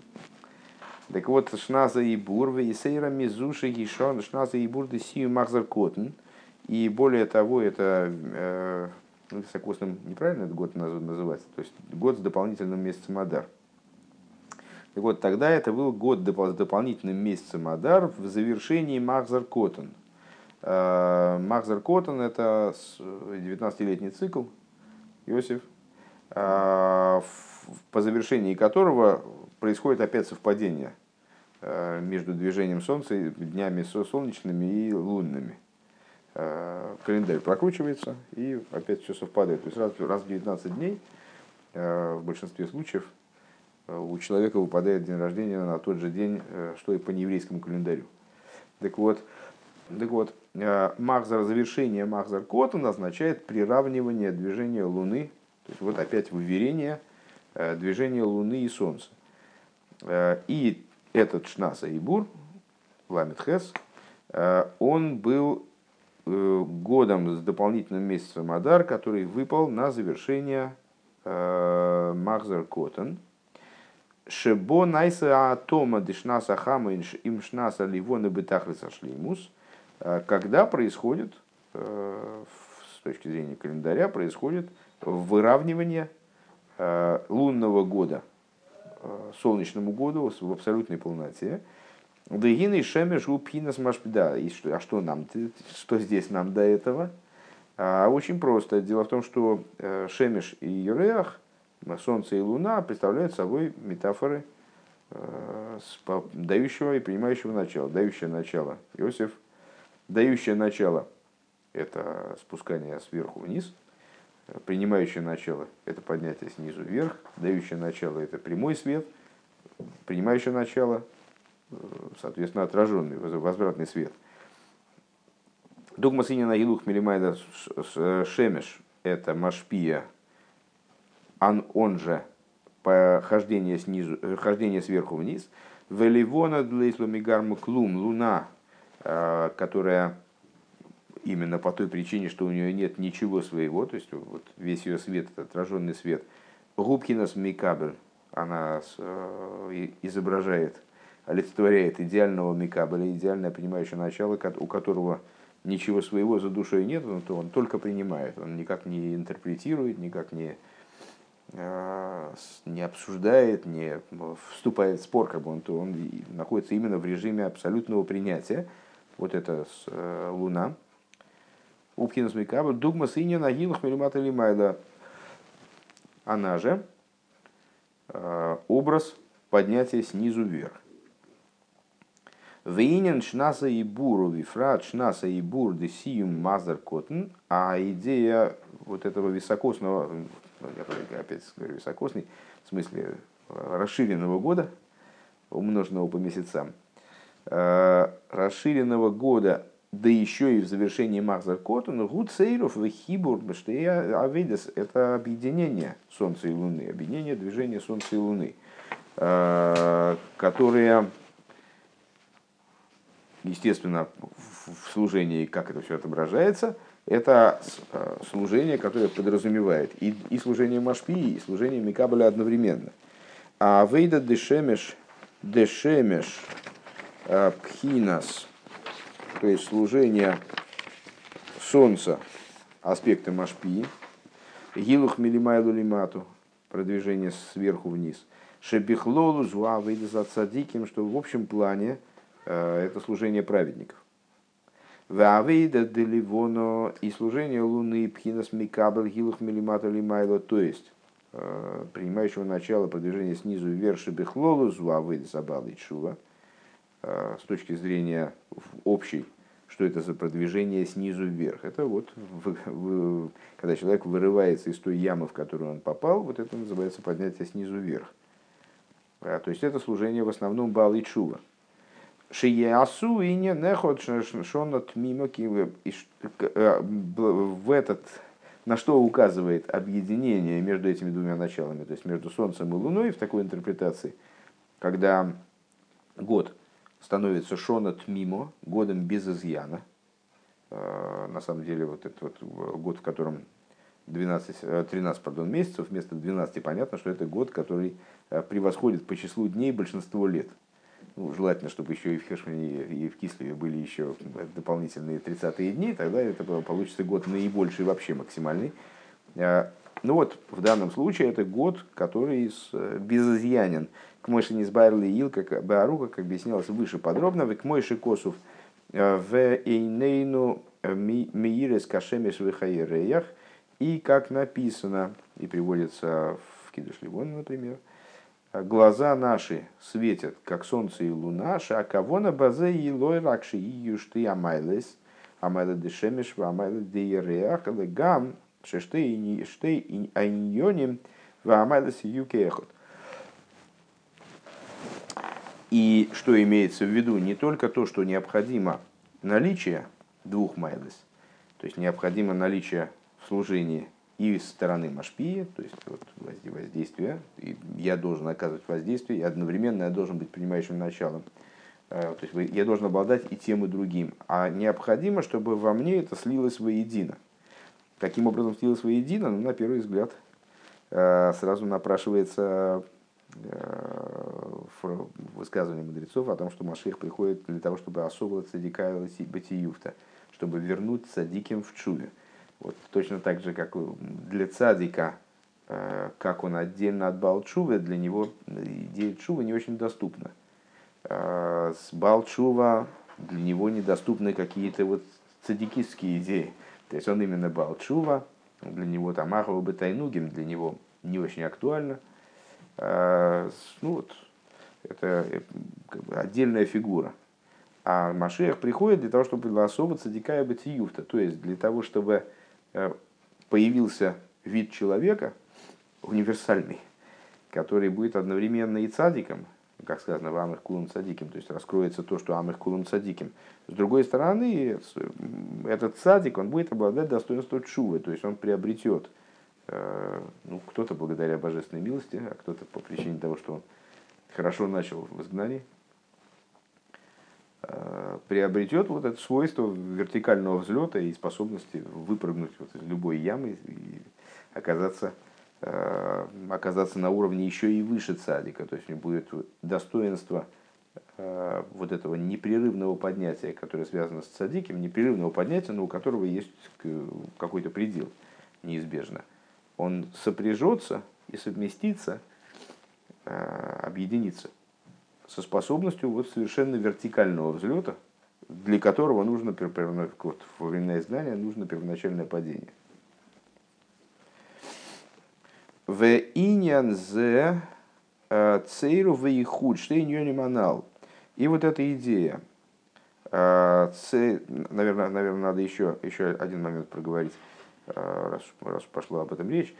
Так вот, Шназа и Бур, Вейсейра Мизуши Гишон, Шназа и Бур, Десию Махзар Котн. И более того, это э, високосным неправильно этот год называется, то есть год с дополнительным месяцем Адар. Так вот, тогда это был год дополнительным месяцем Адар в завершении Махзар Коттон. Э, Махзар Коттон – это 19-летний цикл, Иосиф, э, по завершении которого происходит опять совпадение э, между движением Солнца, днями солнечными и лунными. Календарь прокручивается, и опять все совпадает. То есть раз, раз в 19 дней, в большинстве случаев, у человека выпадает день рождения на тот же день, что и по нееврейскому календарю. Так вот, так вот Махзар, завершение Махзар Котан означает приравнивание движения Луны, то есть вот опять выверение движения Луны и Солнца. И этот Шнаса Ибур, Ламит Хес, он был годом с дополнительным месяцем Адар, который выпал на завершение Э, Махзар Котен. Шебо найса атома дешнаса хама им шнаса ливона бетахлиса шлимус. Э, когда происходит, э, с точки зрения календаря, происходит выравнивание лунного года солнечному году в абсолютной полноте. Дагины шемеш упинас машпида. А что нам, что здесь нам до этого? А очень просто. Дело в том, что э, Шемиш и Юреах, Солнце и Луна представляют собой метафоры э, дающего и принимающего начала. Дающее начало Иосиф, дающее начало – это спускание сверху вниз, принимающее начало – это поднятие снизу вверх, дающее начало – это прямой свет, принимающее начало э, – соответственно, отраженный, возвратный свет – Дугма синина Илух Милимайда Шемеш – это Машпия, он, он же хождение, снизу, хождение сверху вниз. Веливона длейслу мигарму клум, луна, э, которая именно по той причине, что у нее нет ничего своего, то есть вот весь ее свет, это отраженный свет. Губкинас микабель, она э, изображает, олицетворяет идеального микабеля, идеальное понимающее начало, у которого ничего своего за душой нет, то он только принимает, он никак не интерпретирует, никак не, не обсуждает, не вступает в спор, как бы он, то он находится именно в режиме абсолютного принятия. Вот это с, э, Луна. Упхинус Микаба, Дугма Синя Нагилах Мелимата Лимайда. Она же э, образ поднятия снизу вверх. Вейнен шнаса и буру вифрат шнаса и бур десиюм мазар котн, а идея вот этого високосного, я опять говорю високосный, в смысле э, расширенного года, умноженного по месяцам, э, расширенного года, да еще и в завершении Махзар Котон, Гуд Сейров, Вехибур, Баштея Авидес, это объединение Солнца и Луны, объединение движения Солнца и Луны, э, которые естественно, в служении, как это все отображается, это э, служение, которое подразумевает и, и служение Машпи, и служение Микабеля одновременно. А Вейда Дешемеш, Дешемеш э, Пхинас, то есть служение Солнца, аспекты Машпи, Гилух Милимайлу Лимату, продвижение сверху вниз, Шебихлолу Зуа Вейда за Цадиким, что в общем плане – Э, это служение праведников. Ваавейда деливоно и служение луны пхинас микабель гилух милимата лимайло, то есть э, принимающего начало продвижения снизу вверх шебехлолу зуавейда сабалы чува, э, с точки зрения общей, что это за продвижение снизу вверх. Это вот в, в, когда человек вырывается из той ямы, в которую он попал, вот это называется поднятие снизу вверх. То есть это служение в основном Бал и Чува. Шиеасу и не нехот шонот мимо э, в этот на что указывает объединение между этими двумя началами, то есть между Солнцем и Луной в такой интерпретации, когда год становится шонот мимо, годом без изъяна. Э, на самом деле вот этот вот год, в котором 12, 13 пардон, месяцев, вместо 12 понятно, что это год, который э, превосходит по числу дней большинство лет – ну, желательно, чтобы еще и в Хешмане, и в Кислеве были еще дополнительные 30-е дни, тогда это получится год наибольший вообще максимальный. А, ну вот, в данном случае это год, который безызъянен. К мойши не сбайрли ил, как Баарука, как объяснялось выше подробно, к мойши косов а, в эйнейну миирес кашемеш в и как написано, и приводится в Кидуш Ливон, например, глаза наши светят, как солнце и луна, а кого на базе и лой ракши и юшты амайлес, амайла дешемеш, амайла дейреах, гам, шешты и шты айньоним, амайлес юкехот. И что имеется в виду? Не только то, что необходимо наличие двух майлес, то есть необходимо наличие в служении и с стороны Машпии, то есть вот воздействия, и я должен оказывать воздействие, и одновременно я должен быть принимающим началом. Э, то есть я должен обладать и тем, и другим. А необходимо, чтобы во мне это слилось воедино. Каким образом слилось воедино? Ну, на первый взгляд, э, сразу напрашивается э, высказывание мудрецов о том, что Машех приходит для того, чтобы особо цадика Батиюфта, чтобы вернуть цадиким в чуве. Вот точно так же, как для цадика, э, как он отдельно от Балчува, для него идея Чува не очень доступна. Э, с Балчува для него недоступны какие-то вот цадикистские идеи. То есть он именно Балчува, для него там Ахова Бетайнугим, для него не очень актуально. Э, ну вот, это отдельная фигура. А Машех приходит для того, чтобы особо цадика и батиюфта, то есть для того, чтобы появился вид человека универсальный, который будет одновременно и цадиком, как сказано, в Амых Кулун Цадиким, то есть раскроется то, что Амых Кулун Цадиким. С другой стороны, этот цадик, он будет обладать достоинством чувы, то есть он приобретет, э, ну, кто-то благодаря божественной милости, а кто-то по причине того, что он хорошо начал в изгнании, Э, приобретет вот это свойство вертикального взлета и способности выпрыгнуть вот из любой ямы и оказаться, э, оказаться на уровне еще и выше цадика. То есть у него будет достоинство э, вот этого непрерывного поднятия, которое связано с цадиком, непрерывного поднятия, но у которого есть какой-то предел неизбежно. Он сопряжется и совместится, объединится со способностью вот совершенно вертикального взлета, для которого нужно вот, во времена изгнания нужно первоначальное падение. В иньян зе э, цейру вейхуд манал. И вот эта идея, э, наверное, наверное, надо еще, еще один момент проговорить, э, раз, раз пошла об этом речь,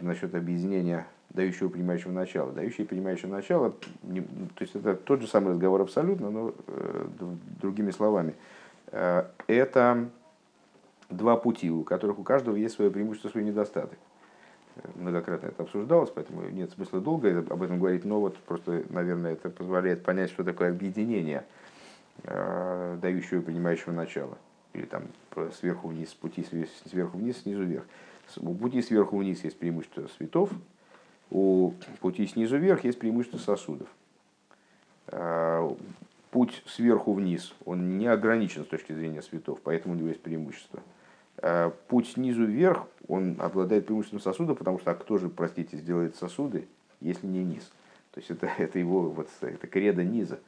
насчет объединения дающего принимающего начала. Дающее принимающее начало, то есть это тот же самый разговор абсолютно, но э, другими словами. Э, это два пути, у которых у каждого есть свое преимущество, свой недостаток. Многократно это обсуждалось, поэтому нет смысла долго об этом говорить, но вот просто, наверное, это позволяет понять, что такое объединение э, дающего и принимающего начала. Или там сверху вниз, пути сверху вниз, снизу вверх. У пути сверху вниз есть преимущество светов, у пути снизу вверх есть преимущество сосудов. А, путь сверху вниз, он не ограничен с точки зрения светов, поэтому у него есть преимущество. А, путь снизу вверх, он обладает преимуществом сосуда, потому что а кто же, простите, сделает сосуды, если не низ? То есть это, это его вот, это кредо низа.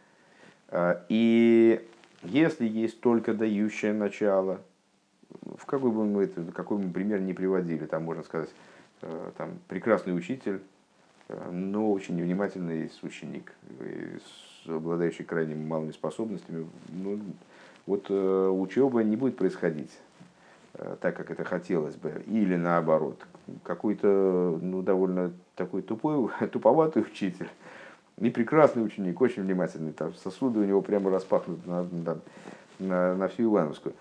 А, и если есть только дающее начало, в какой бы мы, это, какой бы мы пример не приводили, там можно сказать, там, прекрасный учитель, но очень невнимательный ученик, обладающий крайне малыми способностями. Ну, вот э, учеба не будет происходить э, так, как это хотелось бы. Или наоборот, какой-то ну, довольно такой тупой, туповатый учитель и прекрасный ученик, очень внимательный. Там сосуды у него прямо распахнуты на, на, на, на всю Ивановскую.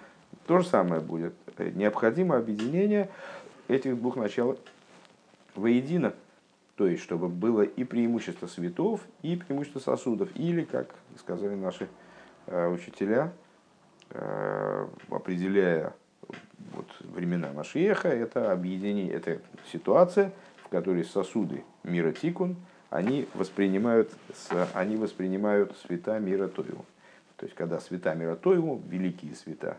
То же самое будет. Необходимо объединение этих двух начал воедино. То есть, чтобы было и преимущество светов, и преимущество сосудов. Или, как сказали наши э, учителя, э, определяя вот, времена Машеха, это объединение, это ситуация, в которой сосуды мира Тикун, они воспринимают, они воспринимают света мира Тоеву. То есть, когда света мира Тоеву, великие света,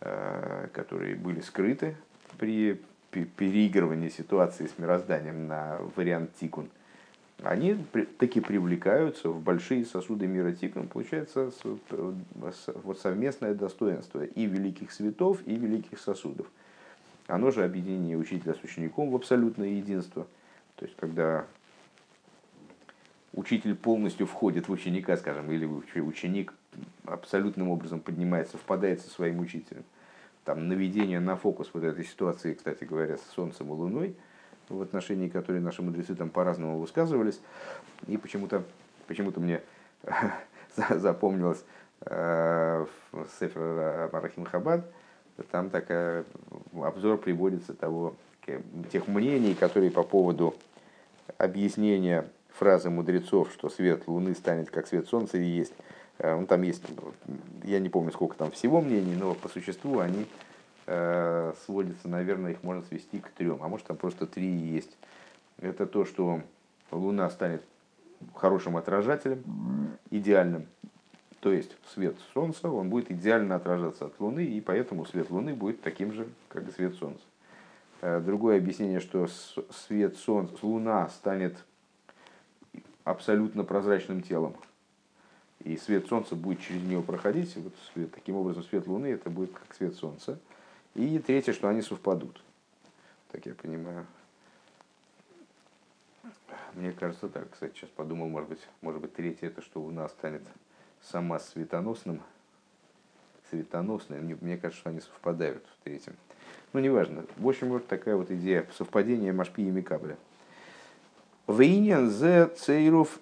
э, которые были скрыты при переигрывания ситуации с мирозданием на вариант тикун, они таки привлекаются в большие сосуды мира тикун. Получается вот совместное достоинство и великих светов, и великих сосудов. Оно же объединение учителя с учеником в абсолютное единство. То есть, когда учитель полностью входит в ученика, скажем, или ученик абсолютным образом поднимается, впадает со своим учителем – там, наведение на фокус вот этой ситуации, кстати говоря, с Солнцем и Луной, в отношении которой наши мудрецы там по-разному высказывались. И почему-то почему мне запомнилось в Сефер Марахим Хабад, там такая обзор приводится того, тех мнений, которые по поводу объяснения фразы мудрецов, что свет Луны станет как свет Солнца и есть. Ну, там есть, я не помню, сколько там всего мнений, но по существу они э, сводятся, наверное, их можно свести к трем, а может там просто три есть. Это то, что Луна станет хорошим отражателем, идеальным. То есть свет Солнца, он будет идеально отражаться от Луны, и поэтому свет Луны будет таким же, как и свет Солнца. Э, другое объяснение, что свет Солнца, Луна станет абсолютно прозрачным телом. И свет Солнца будет через него проходить. Вот свет, таким образом, свет Луны это будет как свет Солнца. И третье, что они совпадут. Так я понимаю. Мне кажется так, кстати, сейчас подумал, может быть, может быть, третье это, что Луна станет сама светоносным, светоносной. Мне кажется, что они совпадают в третьем. Ну, неважно. В общем, вот такая вот идея совпадения Машпи и Микабля. Вейнен зе цейров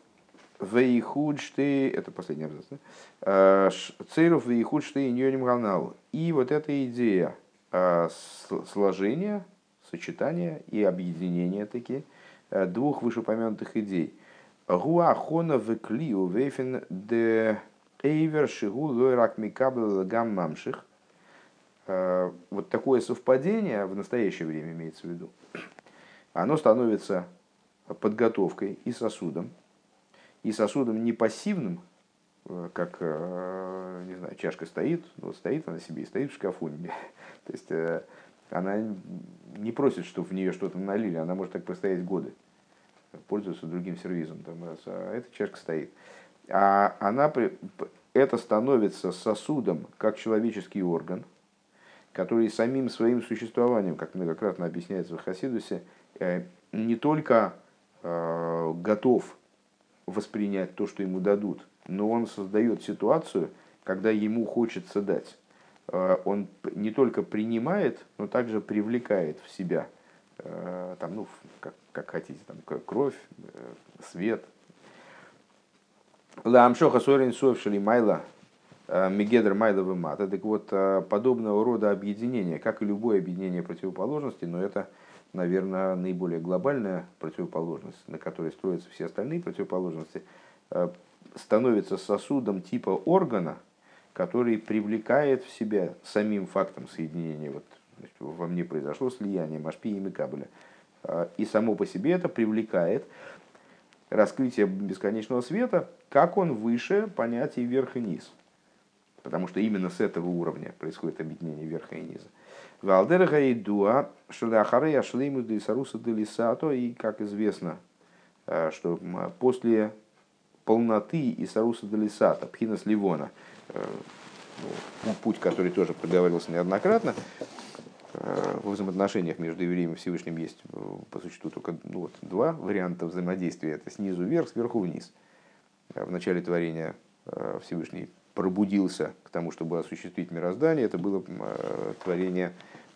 вейхудшты, это последний абзац, да? А, цейров вейхудшты иньоним ганал. И вот эта идея а, сложения, сочетания и объединения таки а, двух вышеупомянутых идей. Гуахона веклиу вейфен де эйвер шигу лойрак микабл гам мамших. Вот такое совпадение в настоящее время имеется в виду. Оно становится подготовкой и сосудом, и сосудом не пассивным, э, как, э, не знаю, чашка стоит, вот стоит она себе и стоит в шкафу. То есть э, она не просит, чтобы в нее что-то налили, она может так простоять годы, пользоваться другим сервизом, там, а эта чашка стоит. А она, это становится сосудом, как человеческий орган, который самим своим существованием, как многократно объясняется в Хасидусе, не только готов воспринять то, что ему дадут, но он создает ситуацию, когда ему хочется дать. Э, он не только принимает, но также привлекает в себя, э, там, ну, как, как хотите, там, кровь, свет. Ламшоха сорин совшили майла Мегедр Майлова Мата. Так вот, подобного рода объединение, как и любое объединение противоположности, но это наверное, наиболее глобальная противоположность, на которой строятся все остальные противоположности, э, становится сосудом типа органа, который привлекает в себя самим фактом соединения. Вот, значит, во мне произошло слияние Машпи и Микабеля. Э, и само по себе это привлекает раскрытие бесконечного света, как он выше понятий верх и низ. Потому что именно с этого уровня происходит объединение верха и низа. Валдерга и дуа, шляхары ашлейму де саруса де лисато, и как известно, э, что после полноты и саруса де лисата, пхинас ливона, э, ну, путь, который тоже проговаривался неоднократно, э, в взаимоотношениях между евреем и Всевышним есть по существу только ну, вот, два варианта взаимодействия. Это снизу вверх, сверху вниз. В начале творения Всевышний пробудился к тому, чтобы осуществить мироздание, это было э, творение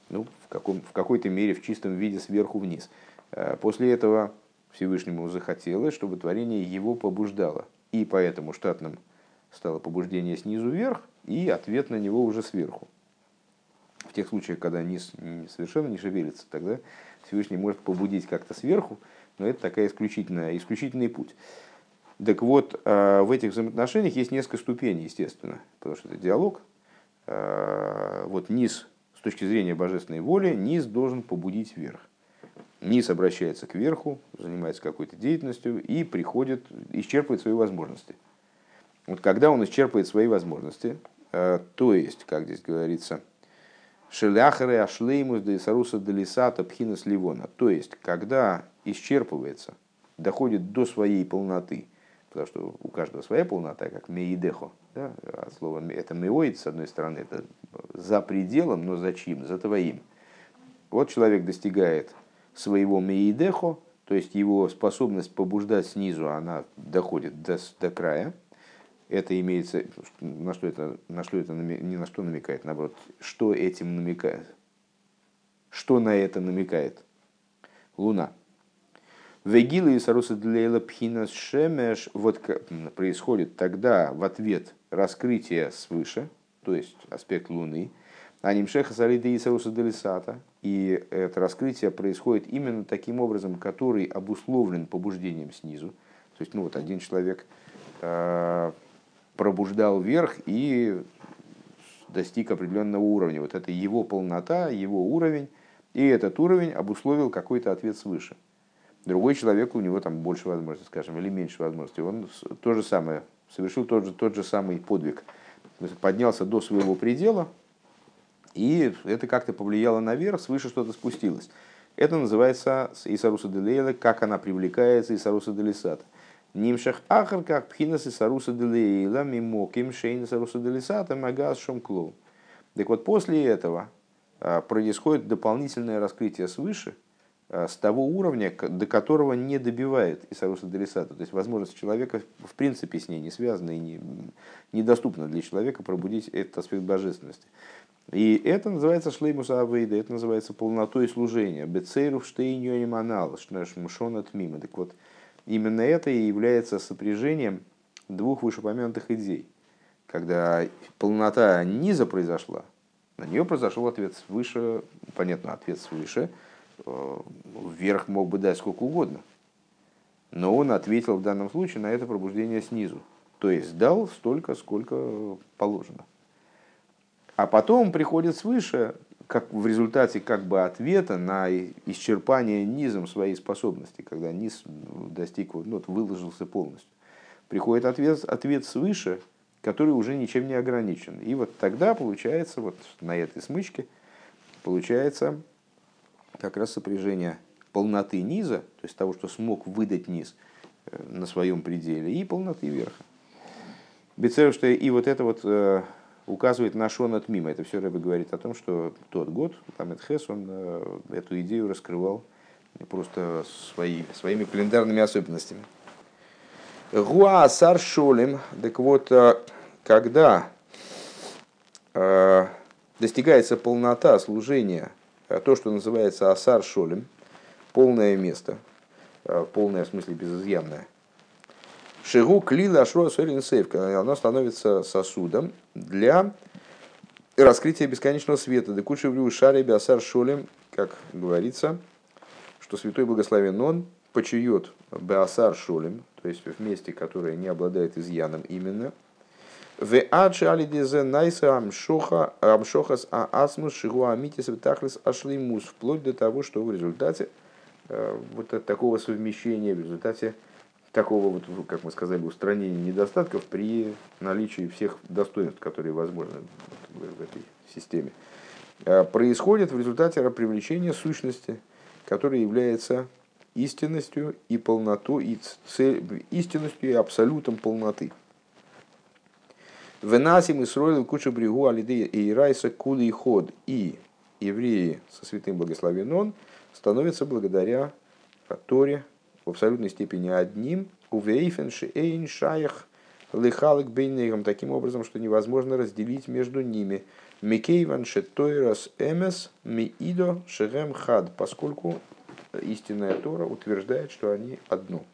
ну, в, каком, в какой-то мере в чистом виде сверху вниз. Э, после этого Всевышнему захотелось, чтобы творение его побуждало. И поэтому штатным стало побуждение снизу вверх, и ответ на него уже сверху. В тех случаях, когда низ совершенно не шевелится, тогда Всевышний может побудить как-то сверху, но это такая исключительная, исключительный путь. Так вот, э, в этих взаимоотношениях есть несколько ступеней, естественно, потому что это диалог. Э, вот низ, с точки зрения божественной воли, низ должен побудить вверх. Низ обращается к верху, занимается какой-то деятельностью и приходит, исчерпывает свои возможности. Вот когда он исчерпывает свои возможности, э, то есть, как здесь говорится, Шеляхары ашлеймус да исаруса делисата пхинас ливона. То есть, когда исчерпывается, доходит до своей полноты потому что у каждого своя полнота, как меидехо. Да? От слова это меоид, с одной стороны, это за пределом, но зачем? За твоим. Вот человек достигает своего меидехо, то есть его способность побуждать снизу, она доходит до, до края. Это имеется, на что это, на что это не на что намекает, наоборот, что этим намекает. Что на это намекает? Луна. Вегила и Саруса Длейла Пхинас Шемеш, вот происходит тогда в ответ раскрытие свыше, то есть аспект Луны, а Нимшеха Сарида и Саруса Делисата, и это раскрытие происходит именно таким образом, который обусловлен побуждением снизу. То есть, ну вот один человек э, пробуждал вверх и достиг определенного уровня. Вот это его полнота, его уровень, и этот уровень обусловил какой-то ответ свыше. Другой человек, у него там больше возможностей, скажем, или меньше возможностей. Он то же самое, совершил тот же, тот же самый подвиг. Поднялся до своего предела, и это как-то повлияло наверх, свыше что-то спустилось. Это называется Исаруса Делейла, как она привлекается Исаруса Делисата. Нимшах ахар как пхинас Исаруса Делейла, мимоким шейн Исаруса Делисата, магаз шомклоу. Так вот, после этого а, происходит дополнительное раскрытие свыше – с того уровня, до которого не добивает Исаруса Делисата. То есть возможность человека в принципе с ней не связана и не, недоступна для человека пробудить этот аспект божественности. И это называется шлеймус авейда, это называется полнотой служения. Бецейру штейньони манал, шонат мима. Так вот, именно это и является сопряжением двух вышеупомянутых идей. Когда полнота низа произошла, на нее произошел ответ свыше, понятно, ответ свыше – Э, вверх мог бы дать сколько угодно. Но он ответил в данном случае на это пробуждение снизу. То есть дал столько, сколько положено. А потом приходит свыше, как в результате как бы ответа на исчерпание низом своей способности, когда низ достиг, ну, выложился полностью. Приходит ответ, ответ свыше, который уже ничем не ограничен. И вот тогда получается, вот на этой смычке, получается как раз сопряжение полноты низа, то есть того, что смог выдать низ э, на своем пределе, и полноты верха. Бецер, что и вот это вот э, указывает на Шон от. Это все Рэбе говорит о том, что тот год, там Эдхес, он э, эту идею раскрывал просто свои, своими календарными особенностями. Гуа Сар Шолем, так вот, когда достигается полнота служения то, что называется асар шолем, полное место, э, полное в смысле безызъянное. Шигу клила ашро сейв, оно становится сосудом для раскрытия бесконечного света. Декуши в шаре асар шолем, как говорится, что святой благословен он почует беасар шолем, то есть в месте, которое не обладает изъяном именно, в адши алидезе найса амшоха амшохас а асмус шигуа амитис витахлис ашлеймус, вплоть до того, что в результате э, вот от такого совмещения, в результате такого, вот, как мы сказали, устранения недостатков при наличии всех достоинств, которые возможны в этой системе, э, происходит в результате привлечения сущности, которая является истинностью и полнотой, и цель, истинностью и абсолютом полноты. Венасим и сроил кучу брегу алиды и райса кули и ход. И евреи со святым благословен становятся благодаря Торе в абсолютной степени одним. Увейфен шейн шаях лихалык бейнейгам таким образом, что невозможно разделить между ними. Микейван шетойрас эмес миидо шегем хад, поскольку истинная Тора утверждает, что они одно.